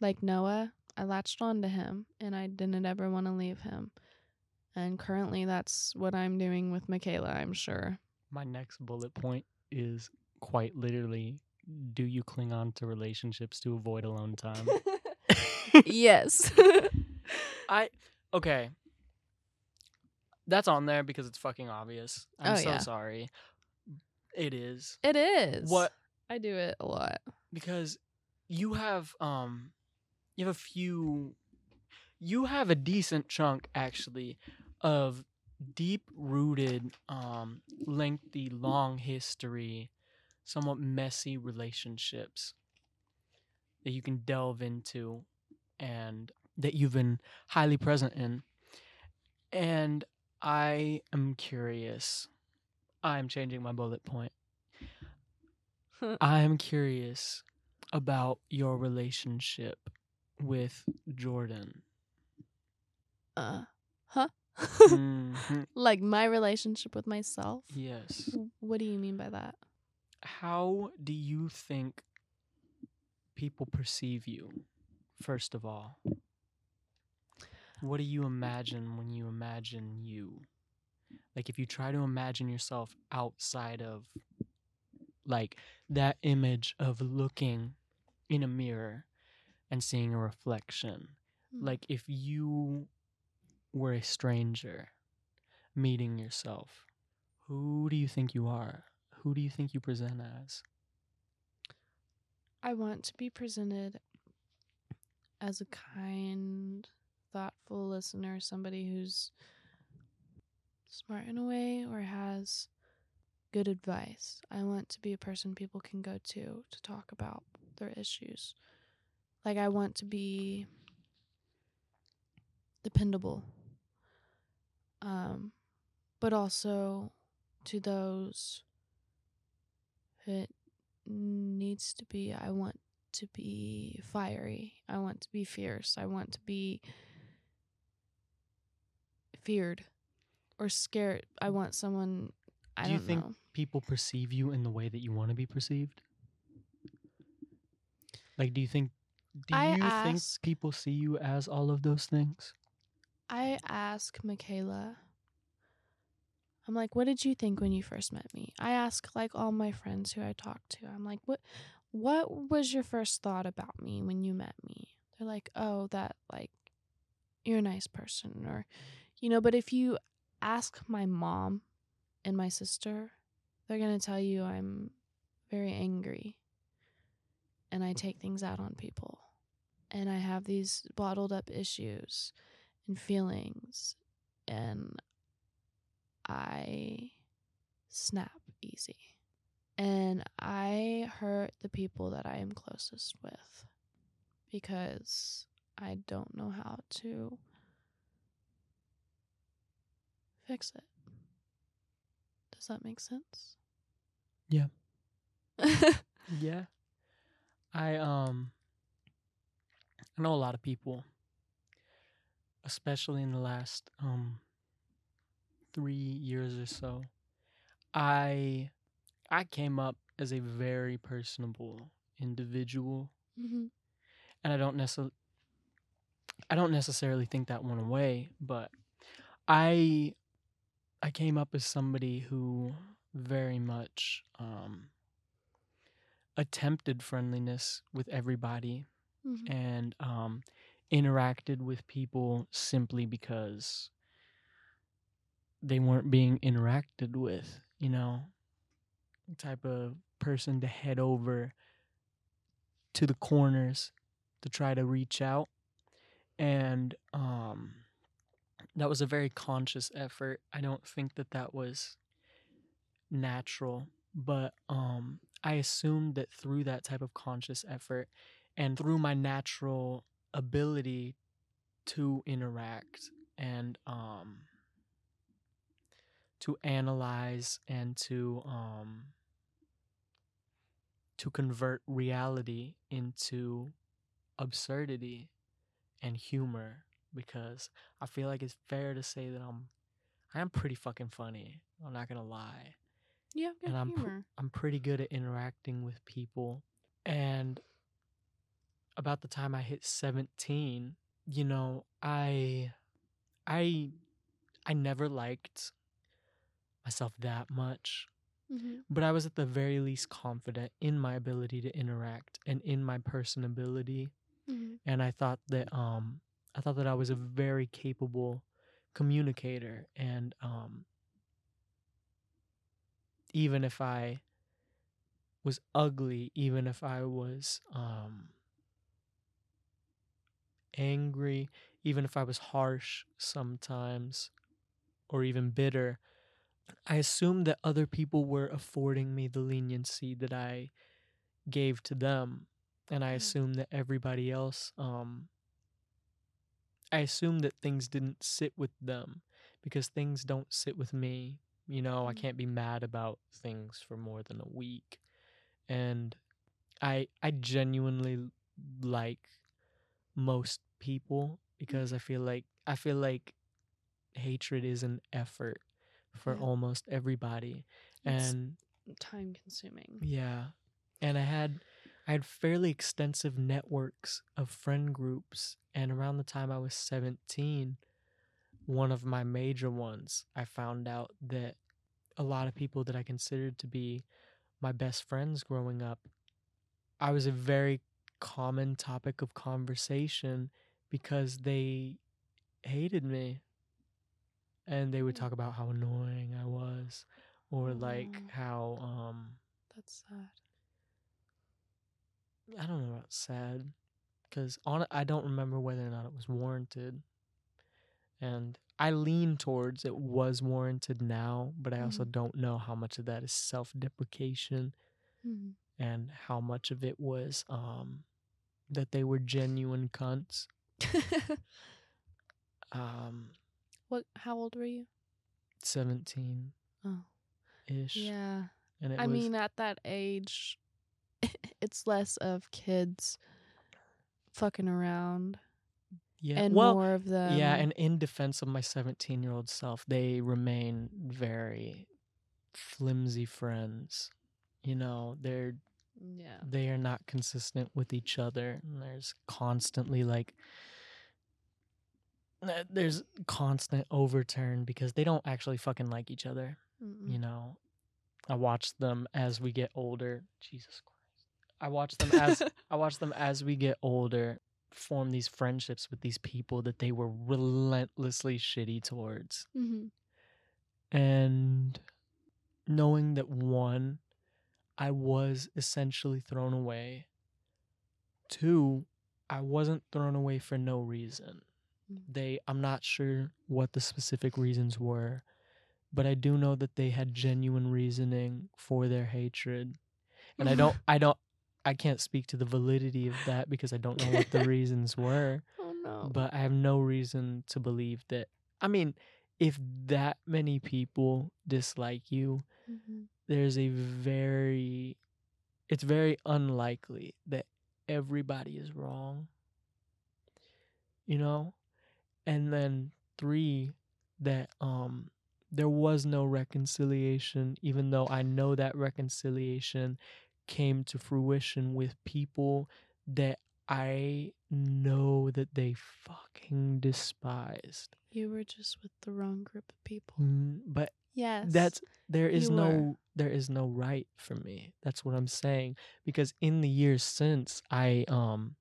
Like Noah, I latched on to him and I didn't ever want to leave him. And currently that's what I'm doing with Michaela, I'm sure. My next bullet point is quite literally do you cling on to relationships to avoid alone time? yes. I okay. That's on there because it's fucking obvious. I'm Oh, so yeah. sorry. It is. it is. What I do it a lot. because you have um you have a few you have a decent chunk actually of deep rooted um lengthy long history somewhat messy relationships that you can delve into and that you've been highly present in and i am curious i'm changing my bullet point i'm curious about your relationship with jordan Uh, huh? Mhm. like my relationship with myself? yes What do you mean by that? How do you think people perceive you first of all? What do you imagine when you imagine you? Like if you try to imagine yourself outside of like that image of looking in a mirror and seeing a reflection Mm. like if you were a stranger meeting yourself who do you think you are who do you think you present as I want to be presented as a kind, thoughtful listener, somebody who's smart in a way or has good advice. I want to be a person people can go to to talk about their issues. Like, I want to be dependable, um, but also to those it needs to be. I want to be fiery. I want to be fierce. I want to be feared or scared. I mm. want someone. I Do you don't think know. people perceive you in the way that you want to be perceived like do you think do I you think people see you as all of those things I ask Michaela. I'm like, what did you think when you first met me? I ask like all my friends who I talk to. I'm like, what what was your first thought about me when you met me? They're like, oh, that like you're a nice person or you know, but if you ask my mom and my sister, they're going to tell you I'm very angry and I take things out on people. And I have these bottled up issues and feelings and I snap easy. And I hurt the people that I am closest with because I don't know how to fix it. Does that make sense? Yeah. yeah i um i know a lot of people especially in the last um 3 years or so i i came up as a very personable individual Mm-hmm. and I don't necessarily I don't necessarily think that went away, but I I came up as somebody who very much um attempted friendliness with everybody Mm-hmm. and um interacted with people simply because they weren't being interacted with, you know. Type of person to head over to the corners to try to reach out and um that was a very conscious effort i don't think that that was natural but um i assumed that through that type of conscious effort and through my natural ability to interact and um to analyze and to um to convert reality into absurdity and humor because I feel like it's fair to say that I'm I am pretty fucking funny. I'm not gonna lie. Yeah, good And I'm pr- I'm pretty good at interacting with people. And about the time I hit 17, you know, I I I never liked myself that much, mm-hmm. but I was at the very least confident in my ability to interact and in my personability Mm-hmm. and I thought that um I thought that I was a very capable communicator and um even if I was ugly, even if I was um angry, even if I was harsh sometimes or even bitter, I assumed that other people were affording me the leniency that I gave to them and I Mm. assumed that everybody else um I assumed that things didn't sit with them because things don't sit with me. You know, I Mm. can't be mad about things for more than a week. And I I genuinely like most people because I feel like I feel like hatred is an effort for Yeah. almost everybody. It's And time consuming. yeah. And I had I had fairly extensive networks of friend groups and around the time I was 17, one of my major ones, I found out that a lot of people that I considered to be my best friends growing up, I was a very common topic of conversation because they hated me. And they would Mm. talk about how annoying I was or like Aw. how um That's sad. I don't know about sad, because on I don't remember whether or not it was warranted, and I lean towards it was warranted now, but I also Mhm. don't know how much of that is self-deprecation Mm-hmm. and how much of it was um that they were genuine cunts. Um, what? How old were you? seventeen Oh, ish, yeah. and it I was mean, at that age, it's less of kids fucking around yeah, and well, more of them. yeah, and in defense of my seventeen-year-old self, they remain very flimsy friends. You know, they're yeah. they are not consistent with each other. And there's constantly like there's constant overturn because they don't actually fucking like each other. Mm-mm. You know, I watch them as we get older. Jesus Christ, I watch them as I watch them as we get older form these friendships with these people that they were relentlessly shitty towards Mhm. and knowing that one i was essentially thrown away two i wasn't thrown away for no reason. They i'm not sure what the specific reasons were but i do know that they had genuine reasoning for their hatred and i don't i don't i can't speak to the validity of that because i don't know what the reasons were Oh no. but I have no reason to believe that. I mean, if that many people dislike you, Mhm. there's a very, it's very unlikely that everybody is wrong. You know? And then three, that, um, there was no reconciliation, even though I know that reconciliation came to fruition with people that I know that they fucking despised. You were just with the wrong group of people. Mm, But Yes. that's there is no were. there is no right for me. That's what I'm saying because in the years since I um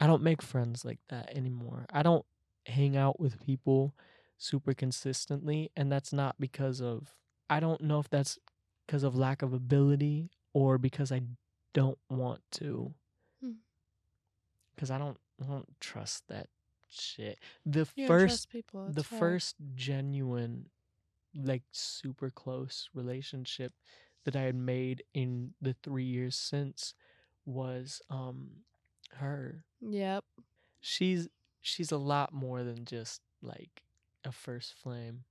I don't make friends like that anymore. I don't hang out with people super consistently and that's not because of I don't know if that's because of lack of ability or because I don't want to. Hmm. Cuz I don't I don't trust that shit. The You first people. the hard. first genuine like super close relationship that I had made in the 3 years since was um her. Yep. She's she's a lot more than just like a first flame.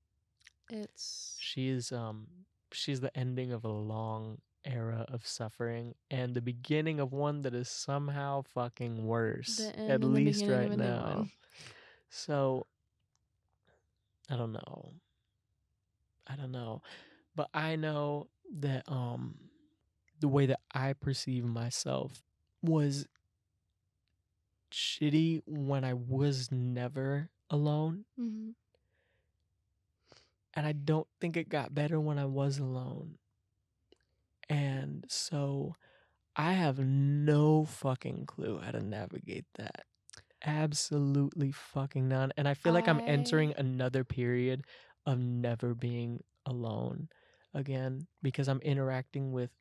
It's She is um she's the ending of a long era of suffering and the beginning of one that is somehow fucking worse at least right of a new now. So I don't know. I don't know. But I know that um the way that I perceive myself was shitty when I was never alone Mhm. and I don't think it got better when I was alone. And so I have no fucking clue how to navigate that. Absolutely fucking none. And I feel like I'm entering another period of never being alone again because I'm interacting with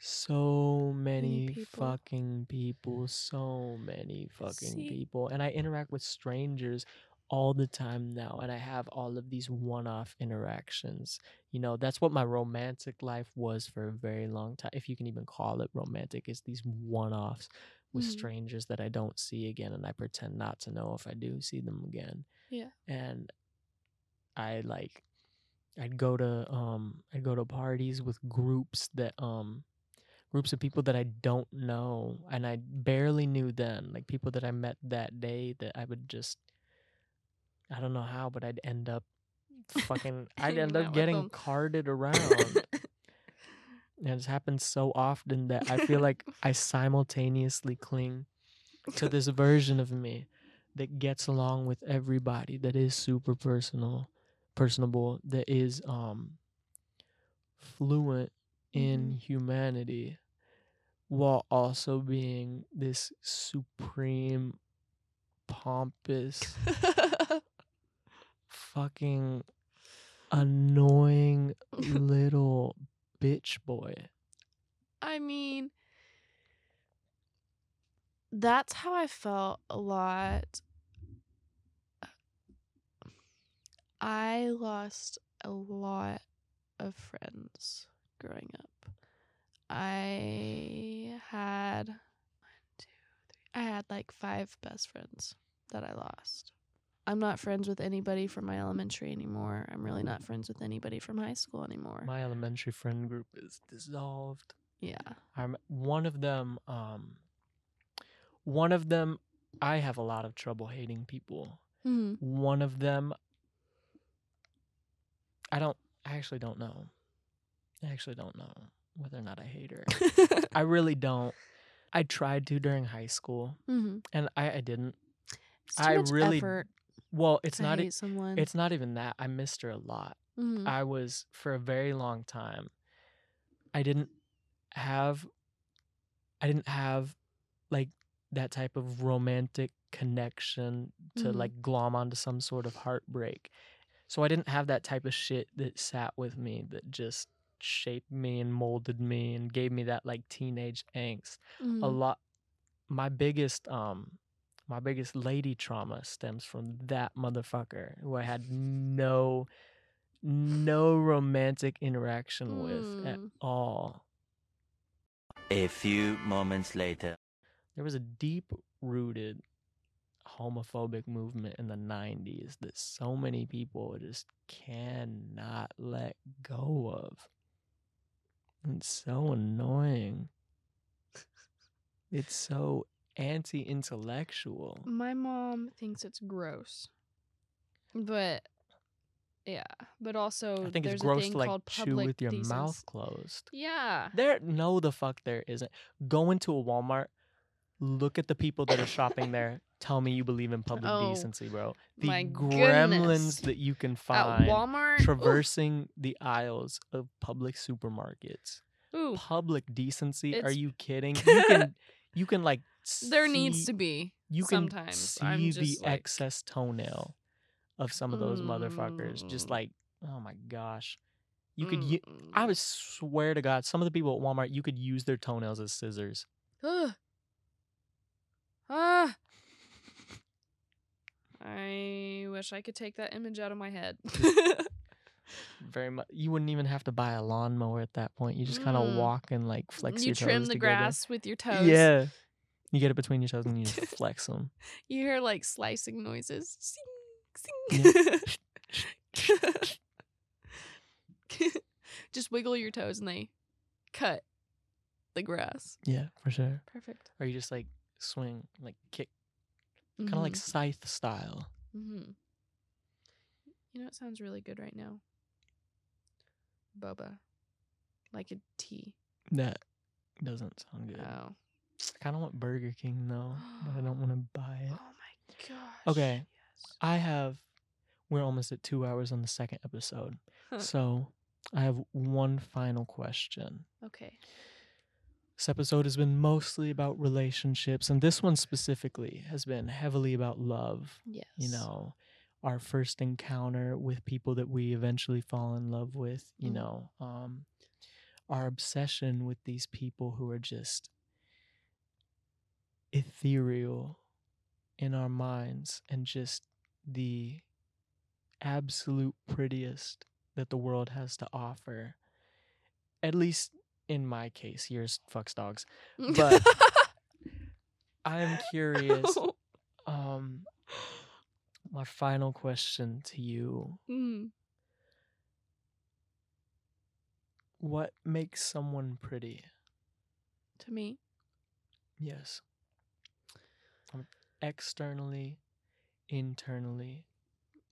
so many people. fucking people, so many fucking See- people. And I interact with strangers all the time now and I have all of these one-off interactions. You know, that's what my romantic life was for a very long time. If you can even call it romantic, is these one-offs with Mhm. strangers that I don't see again and I pretend not to know if I do see them again. Yeah. And I like I'd go to um I'd go to parties with groups that um groups of people that I don't know and I barely knew then, like people that I met that day that I would just I don't know how, but I'd end up fucking I'd end up getting carted around. and it's happened so often that I feel like I simultaneously cling to this version of me that gets along with everybody that is super personal personable that is um fluent in mm-hmm. humanity while also being this supreme pompous fucking annoying little bitch boy. I mean, that's how I felt a lot. I lost a lot of friends growing up. I had one, two, three. I had like five best friends that I lost. I'm not friends with anybody from my elementary anymore. I'm really not friends with anybody from high school anymore. my elementary friend group is dissolved yeah. I'm one of them. Um, one of them, I have a lot of trouble hating people. hmm One of them, I don't. I actually don't know. I actually don't know whether or not I hate her. I really don't. I tried to during high school, hmm and I, I didn't. I really- effort Well, it's not. e- someone. It's not even that. I missed her a lot. Mhm. I was for a very long time. I didn't have I didn't have like that type of romantic connection to Mhm. like glom onto some sort of heartbreak. So I didn't have that type of shit that sat with me that just shaped me and molded me and gave me that like teenage angst a Mhm. lot my biggest um my biggest lady trauma stems from that motherfucker who I had no no romantic interaction with at Mm. all. A few moments later. There was a deep rooted homophobic movement in the 90s that so many people just cannot let go of. It's so annoying. It's so anti intellectual. My mom thinks it's gross, but Yeah, but also I think there's it's gross a thing to like called chew with your decency. mouth closed. Yeah. There, no, the fuck there isn't. Go into a Walmart, look at the people that are shopping there. Tell me you believe in public Oh, decency, bro. The gremlins goodness. that you can find At Walmart. traversing the aisles of public supermarkets. Ooh, Public decency? Are you kidding? You can, you can like. there needs to be. You can sometimes. see I'm the like, excess toenail of some of those motherfuckers. Just Mm. like, oh my gosh, you could. mm, I would swear to God, some of the people at Walmart, you could use their toenails as scissors. Ugh. Ah. I wish I could take that image out of my head. Very much. You wouldn't even have to buy a lawnmower at that point. You just kind of Mm. walk and like flex your toes. you your trim toes the together. grass with your toes. Yeah. You get it between your toes and you just flex them. You hear like slicing noises. Sing, sing. Just wiggle your toes and they cut the grass. Yeah, for sure. Perfect. Or you just like swing, like kick, kind of like scythe style. Mm-hmm. You know, it sounds really good right now. Boba, like a tea. That doesn't sound good. Oh. I kind of want Burger King though, but I don't want to buy it. Oh my gosh. Okay. Yes. I have. We're almost at two hours on the second episode, so I have one final question. Okay. This episode has been mostly about relationships, and this one specifically has been heavily about love. Yes. You know, our first encounter with people that we eventually fall in love with, you Mhm. know, um, our obsession with these people who are just ethereal in our minds and just the absolute prettiest that the world has to offer. At least in my case, yours fucks dogs. But I'm curious. Um, my final question to you: Mm. What makes someone pretty? To me, Yes. Um, externally, internally,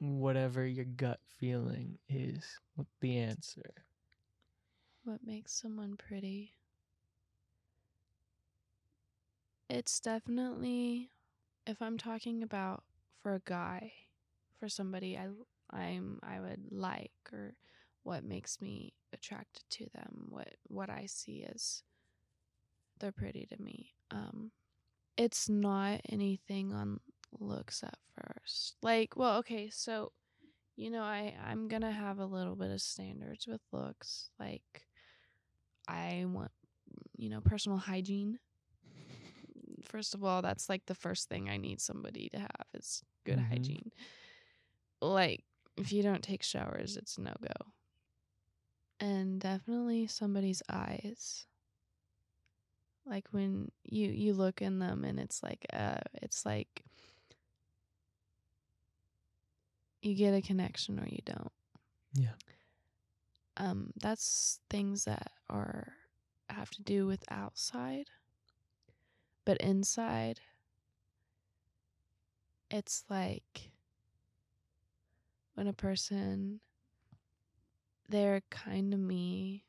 whatever your gut feeling is, what the answer? What makes someone pretty? It's definitely if I'm talking about for a guy, for somebody I I'm I would like or what makes me attracted to them, what what I see as they're pretty to me. Um it's not anything on looks at first. Like, well, okay, so you know, I I'm going to have a little bit of standards with looks. Like I want you know, personal hygiene. First of all, that's like the first thing I need somebody to have is good Mhm. hygiene. Like if you don't take showers, it's no go. And definitely somebody's eyes. Like when you you look in them and it's like uh it's like you get a connection or you don't. Yeah. Um that's things that are have to do with outside. But inside it's like when a person they're kind to me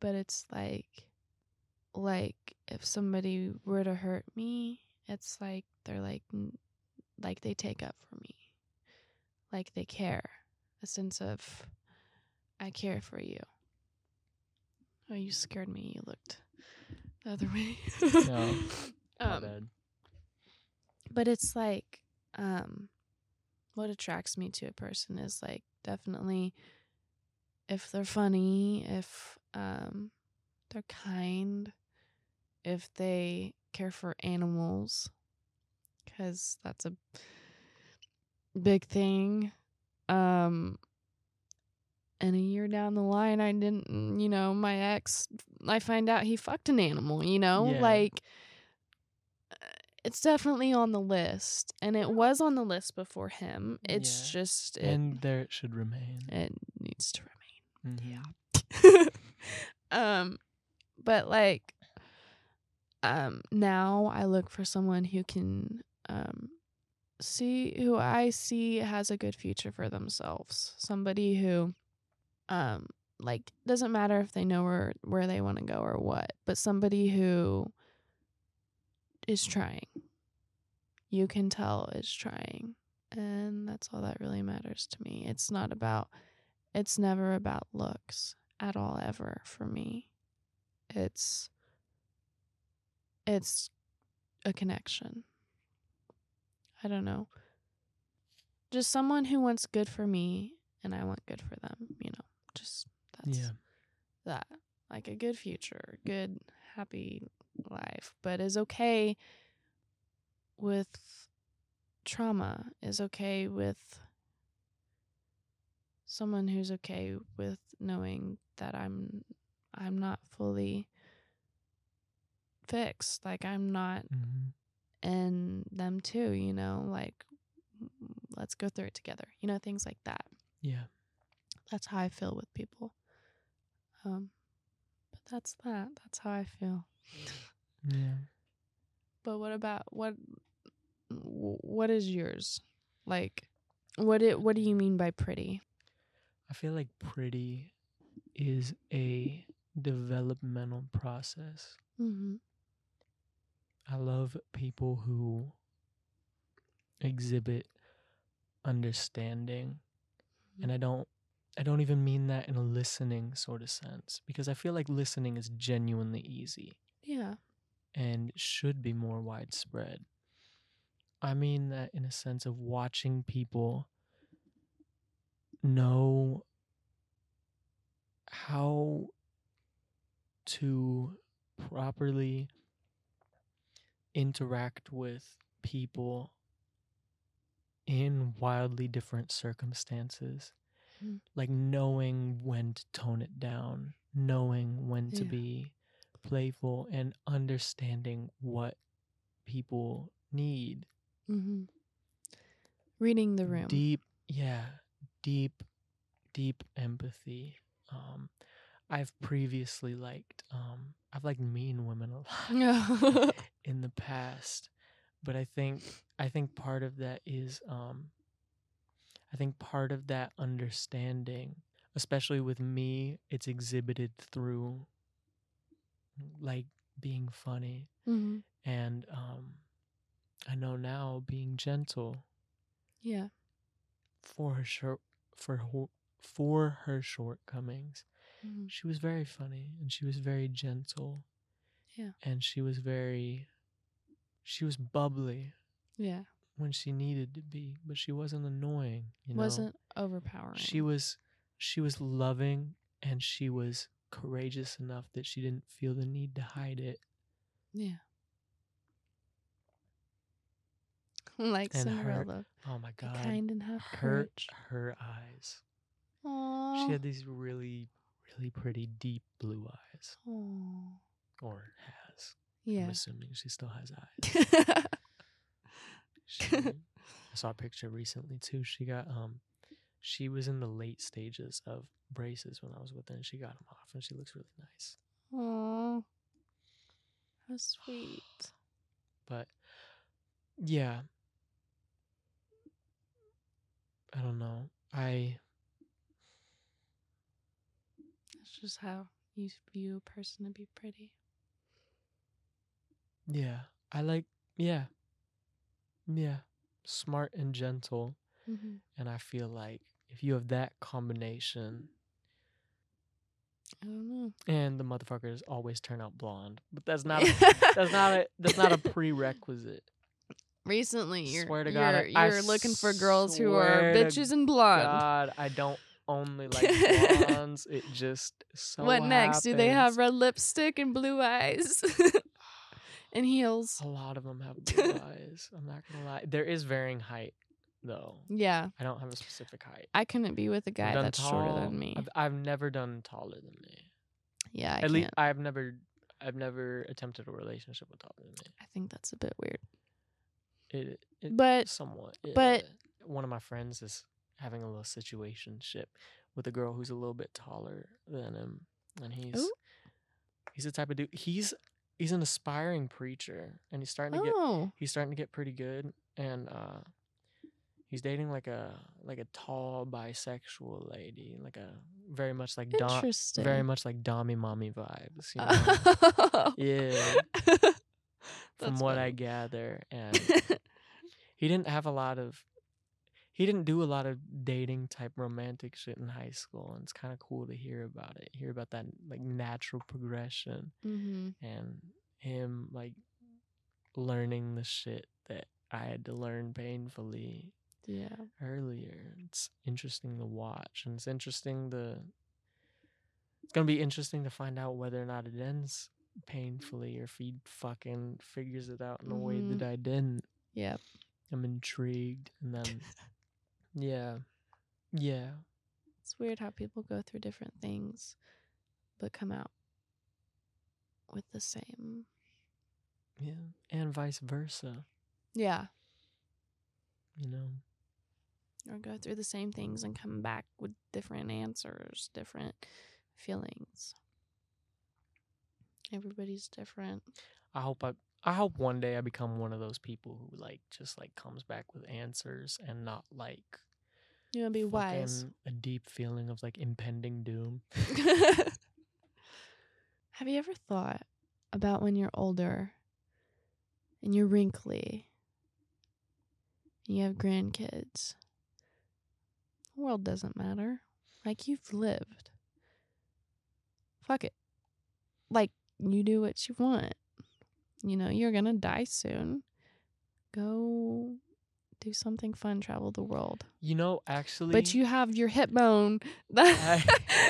but it's like like if somebody were to hurt me it's like they're like like they take up for me like they care a sense of i care for you. Oh you scared me. You looked the other way. No, um, bad. but it's like um what attracts me to a person is like definitely if they're funny if um they're kind if they care for animals cuz that's a big thing. Um and a year down the line i didn't you know my ex i find out he fucked an animal you know Yeah. like it's definitely on the list and it was on the list before him it's Yeah. just it, and there it should remain. it needs to remain Mhm. yeah um but like um now i look for someone who can um see who I see has a good future for themselves. Somebody who um like doesn't matter if they know where where they want to go or what, but somebody who is trying. You can tell is trying. And that's all that really matters to me. It's not about it's never about looks at all ever for me. It's it's a connection. I don't know. Just someone who wants good for me and I want good for them, you know. Just that's yeah. that. Like a good future, good happy life, but is okay with trauma, is okay with someone who's okay with knowing that I'm I'm not fully fixed. Like I'm not hmm and them too, you know, like let's go through it together. You know, things like that. Yeah. That's how I feel with people. Um but that's that. That's how I feel. Yeah. But what about what what is yours? Like what it what do you mean by pretty? I feel like pretty is a developmental process. Mhm. I love people who exhibit understanding. And I don't I don't even mean that in a listening sort of sense because I feel like listening is genuinely easy Yeah. and should be more widespread. I mean that in a sense of watching people know how to properly interact with people in wildly different circumstances. Mm. Like knowing when to tone it down, knowing when to Yeah. be playful, and understanding what people need. Mhm. Reading the room. Deep, yeah, deep, deep empathy. Um, I've previously liked, um, I've liked mean women a lot in the past, but I think I think part of that is, um, I think part of that understanding, especially with me, it's exhibited through like being funny mhm. and um, I know now being gentle. Yeah. for her short for her, for her shortcomings. Mhm. She was very funny and she was very gentle. Yeah. And she was very she was bubbly Yeah. When she needed to be, but she wasn't annoying, you know. Wasn't overpowering. she was she was loving and she was courageous enough that she didn't feel the need to hide it. Yeah. like And her- Cinderella. Oh my Be god. kind and have her courage. her eyes. Aww. She had these really really pretty deep blue eyes Aw. or has. I'm Yeah. assuming she still has eyes. She, I saw a picture recently too. She got um, she was in the late stages of braces when I was with her, and she got them off, and she looks really nice. Aw. How sweet. But yeah, I don't know. I That's just how you view a person to be pretty. yeah, I like yeah, yeah, smart and gentle, Mm-hmm. and I feel like if you have that combination. I don't know. And the motherfuckers always turn out blonde, but that's not a, that's not a that's not a prerequisite. Recently, you're Swear to God, you're, I- I you're looking for girls who are bitches and blonde. God, I don't only like blondes. it just so what next? Do they have red lipstick and blue eyes and heels? A lot of them have blue eyes. I'm not gonna lie. There is varying height, though. Yeah, I don't have a specific height. I couldn't be with a guy that's shorter than me. I've, I've never done taller than me. yeah, I At can't. least I've never I've never attempted a relationship with taller than me. I think that's a bit weird. It, it But somewhat. but- one of my friends is having a little situationship with a girl who's a little bit taller than him, and he's Ooh. he's the type of dude. He's he's an aspiring preacher, and he's starting to get oh, he's starting to get pretty good. And uh, He's dating like a like a tall bisexual lady, like a very much like dom, very much like dommy mommy vibes. You know? yeah, from what I gather, and he didn't have a lot of he didn't do a lot of dating type romantic shit in high school and it's kind of cool to hear about it hear about that like natural progression mm-hmm. and him like learning the shit that i had to learn painfully Yeah. earlier it's interesting to watch and it's interesting to it's gonna be interesting to find out whether or not it ends painfully or if he fucking figures it out in a way Mhm. that i didn't Yep. I'm intrigued, and then yeah, yeah, It's weird how people go through different things, but come out with the same. yeah, and vice versa. Yeah. You know, Or go through the same things and come back with different answers, different feelings. Everybody's different. I hope I, I hope one day I become one of those people who like just like comes back with answers and not like You want to be wise. a deep feeling of like impending doom. Have you ever thought about when you're older and you're wrinkly and you have grandkids? The world doesn't matter. Like you've lived. Fuck it. Like you do what you want. You know, you're going to die soon. Go do something fun, travel the world. You know, actually, But you have your hip bone that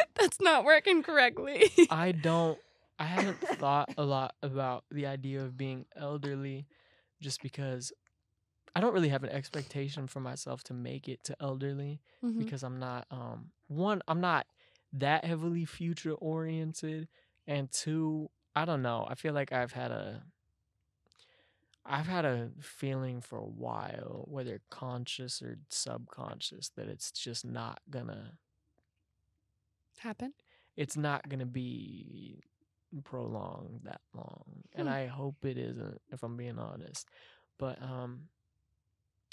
that's not working correctly. I don't. I haven't thought a lot about the idea of being elderly, just because I don't really have an expectation for myself to make it to elderly Mhm. because I'm not. Um, one, I'm not that heavily future oriented, and two, I don't know. I feel like I've had a. I've had a feeling for a while, whether conscious or subconscious, that it's just not gonna Happen. it's not to be prolonged that long and Hmm. i hope it isn't if i'm being honest but um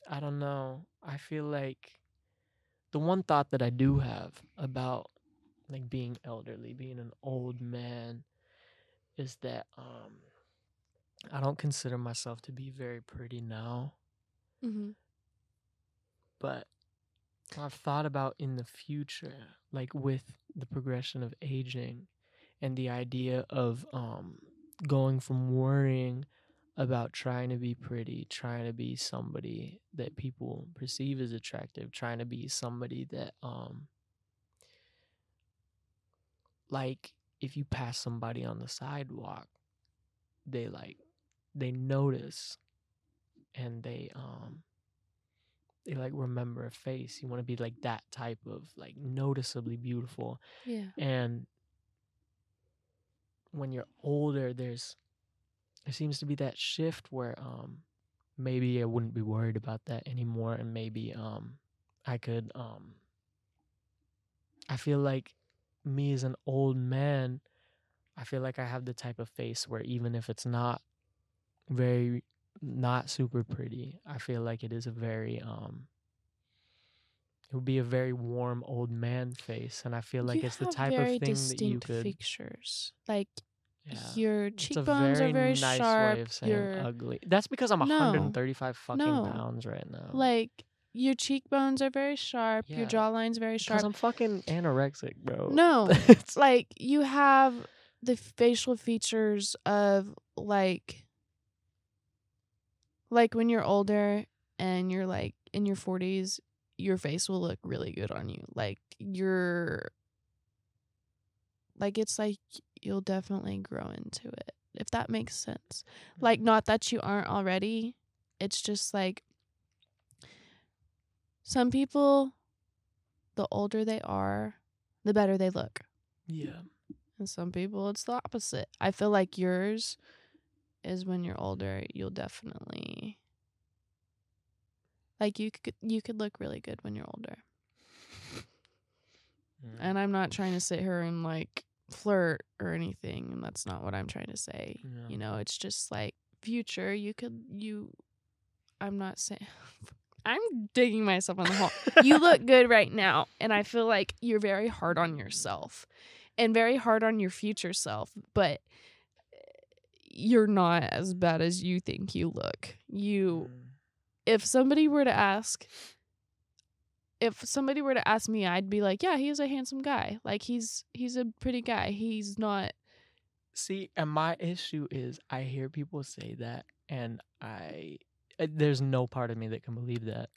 i don't know i feel like the one thought that i do have about like being elderly being an old man is that um i don't consider myself to be very pretty now Mm-hmm. but I've thought about in the future, like with the progression of aging and the idea of um, going from worrying about trying to be pretty, trying to be somebody that people perceive as attractive, trying to be somebody that, um, like, if you pass somebody on the sidewalk, they like, they notice and they, um, they like remember a face. You want to be like that type of like noticeably beautiful. Yeah. And when you're older, there's there seems to be that shift where um maybe I wouldn't be worried about that anymore and maybe um I could um I feel like me as an old man, I feel like I have the type of face where even if it's not very not super pretty, I feel like it is a very um it would be a very warm old man face and I feel like You it's the type of thing that you distinct could features. Like yeah. your cheekbones very are very nice sharp. way of saying your ugly. That's because I'm No. 135 fucking No. pounds right now. like your cheekbones are very sharp. Yeah. Your jawline's very sharp. I'm fucking anorexic, bro. No, It's- like you have the facial features of like like when you're older and you're like in your 40s your face will look really good on you like you're like it's like you'll definitely grow into it if that makes sense like mm-hmm. not that you aren't already it's just like some people the older they are the better they look yeah. and some people it's the opposite. I feel like yours is when you're older, you'll definitely like you could you could look really good when you're older. Mm. And I'm not trying to sit here and like flirt or anything, and that's not what I'm trying to say. Yeah. You know, it's just like future, you could you I'm not saying I'm digging myself in the hole. you look good right now, and I feel like you're very hard on yourself and very hard on your future self, but you're not as bad as you think you look. You Mm. if somebody were to ask if somebody were to ask me, I'd be like, "Yeah, he's a handsome guy. Like he's he's a pretty guy. He's not See, and my issue is I hear people say that, and I uh, there's no part of me that can believe that.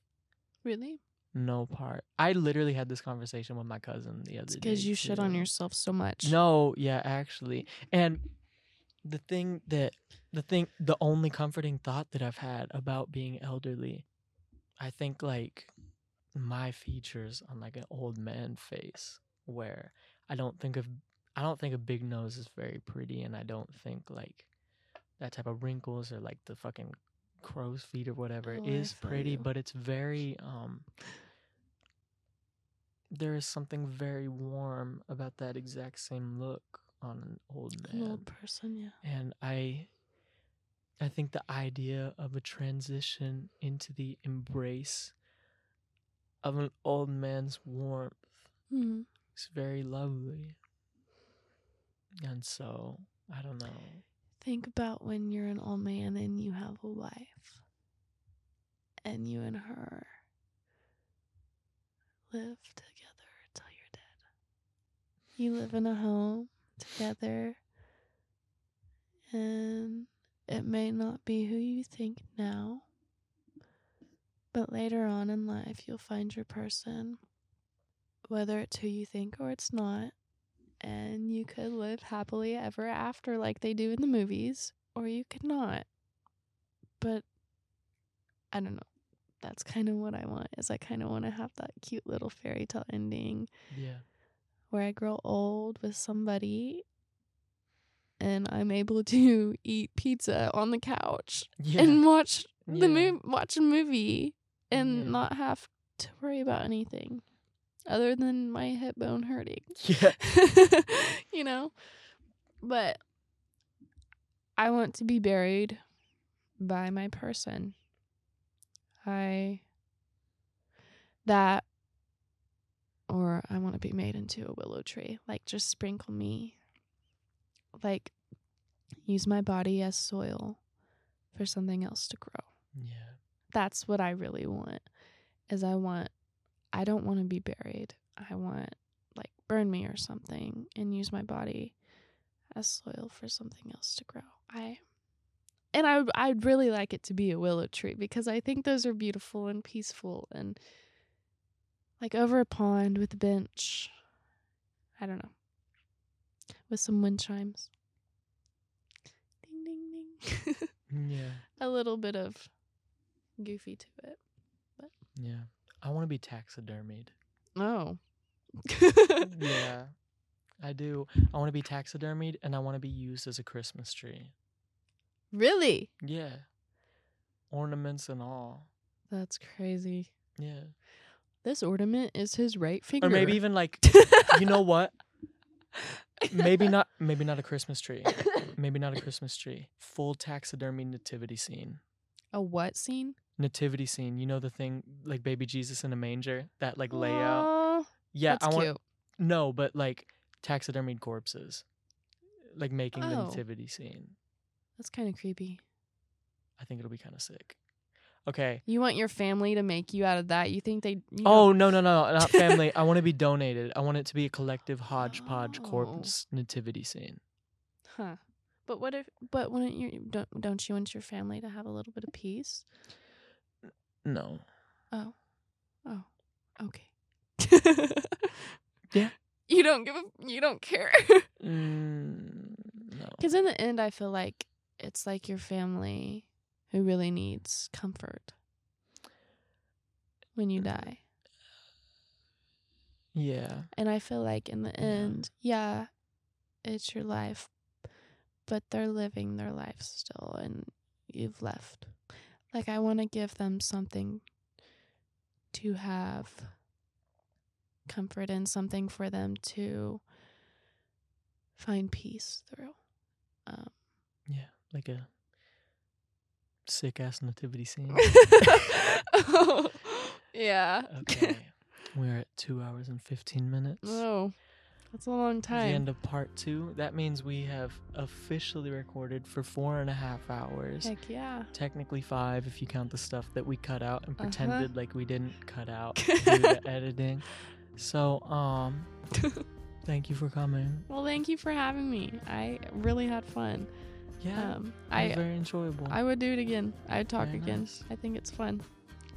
really No part. I literally had this conversation with my cousin the other it's day. because you shit on yourself so much." No, yeah, actually. And the thing that the thing the only comforting thought that I've had about being elderly, I think like my features on like an old man face where I don't think of I don't think a big nose is very pretty and I don't think like that type of wrinkles or like the fucking crow's feet or whatever Oh, is pretty, you. but it's very um there is something very warm about that exact same look on an old An man. old person, yeah. And I I think the idea of a transition into the embrace of an old man's warmth hmm is very lovely. And so, I don't know. Think about when you're an old man and you have a wife, and you and her live together till you're dead. You live in a home together, and it may not be who you think now, but later on in life, you'll find your person, whether it's who you think or it's not. And you could live happily ever after like they do in the movies or you could not. But i don't know. That's kind of what i want is i kind of want to have that cute little fairy tale ending. Yeah. Where i grow old with somebody and i'm able to eat pizza on the couch Yeah. and watch Yeah. the move watch a movie and Yeah. not have to worry about anything other than my hip bone hurting yeah. you know? But I want to be buried by my person. I that or I want to be made into a willow tree. Like just sprinkle me. Like use my body as soil for something else to grow. Yeah. That's what I really want. Is I want I don't want to be buried. I want like burn me or something and use my body as soil for something else to grow. I and I would I'd really like it to be a willow tree because I think those are beautiful and peaceful and like over a pond with a bench. I don't know. With some wind chimes. Ding ding ding. Yeah. a little bit of goofy to it. But Yeah. I want to be taxidermied. Oh. yeah. I do. I want to be taxidermied and I want to be used as a Christmas tree. Really? Yeah. Ornaments and all. That's crazy. Yeah. This ornament is his right finger. Or maybe even like you know what? Maybe not maybe not a Christmas tree. Maybe not a Christmas tree. Full taxidermy nativity scene. a what scene? Nativity scene. You know the thing like baby Jesus in a manger? That like layout. Yeah, that's I want cute. No, but like taxidermied corpses. Like making the Oh. nativity scene. That's kind of creepy. I think it'll be kind of sick. Okay. You want your family to make you out of that? You think they? You Oh know- no no no not family. I want to be donated. I want it to be a collective hodgepodge Oh. corpse nativity scene. huh? But what if? But wouldn't you? Don't don't you want your family to have a little bit of peace? No. Oh, oh, okay. Yeah. You don't give a. You don't care. Mm, no. Because in the end, I feel like it's like your family who really needs comfort when you die. Yeah. And I feel like in the Yeah. end, yeah, it's your life, but they're living their life still and you've left. Like, I want to give them something to have comfort in, something for them to find peace through. Um, Yeah. Like a sick ass nativity scene. yeah. Okay. We're at two hours and 15 minutes. Oh, that's a long time. The end of part two. That means we have officially recorded for four and a half hours. Heck yeah. Technically five if you count the stuff that we cut out and Uh-huh. pretended like we didn't cut out due to editing. So, um, thank you for coming. Well, thank you for having me. I really had fun. Yeah, Um, I very enjoyable. I would do it again. I'd talk Very again. nice. I think it's fun.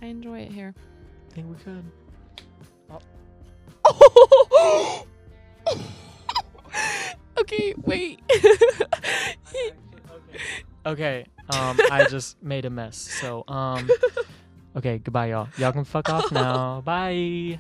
I enjoy it here. I think we could. okay, wait. Okay, um, I just made a mess. So, um, okay, goodbye, y'all. Y'all can fuck off now. Bye.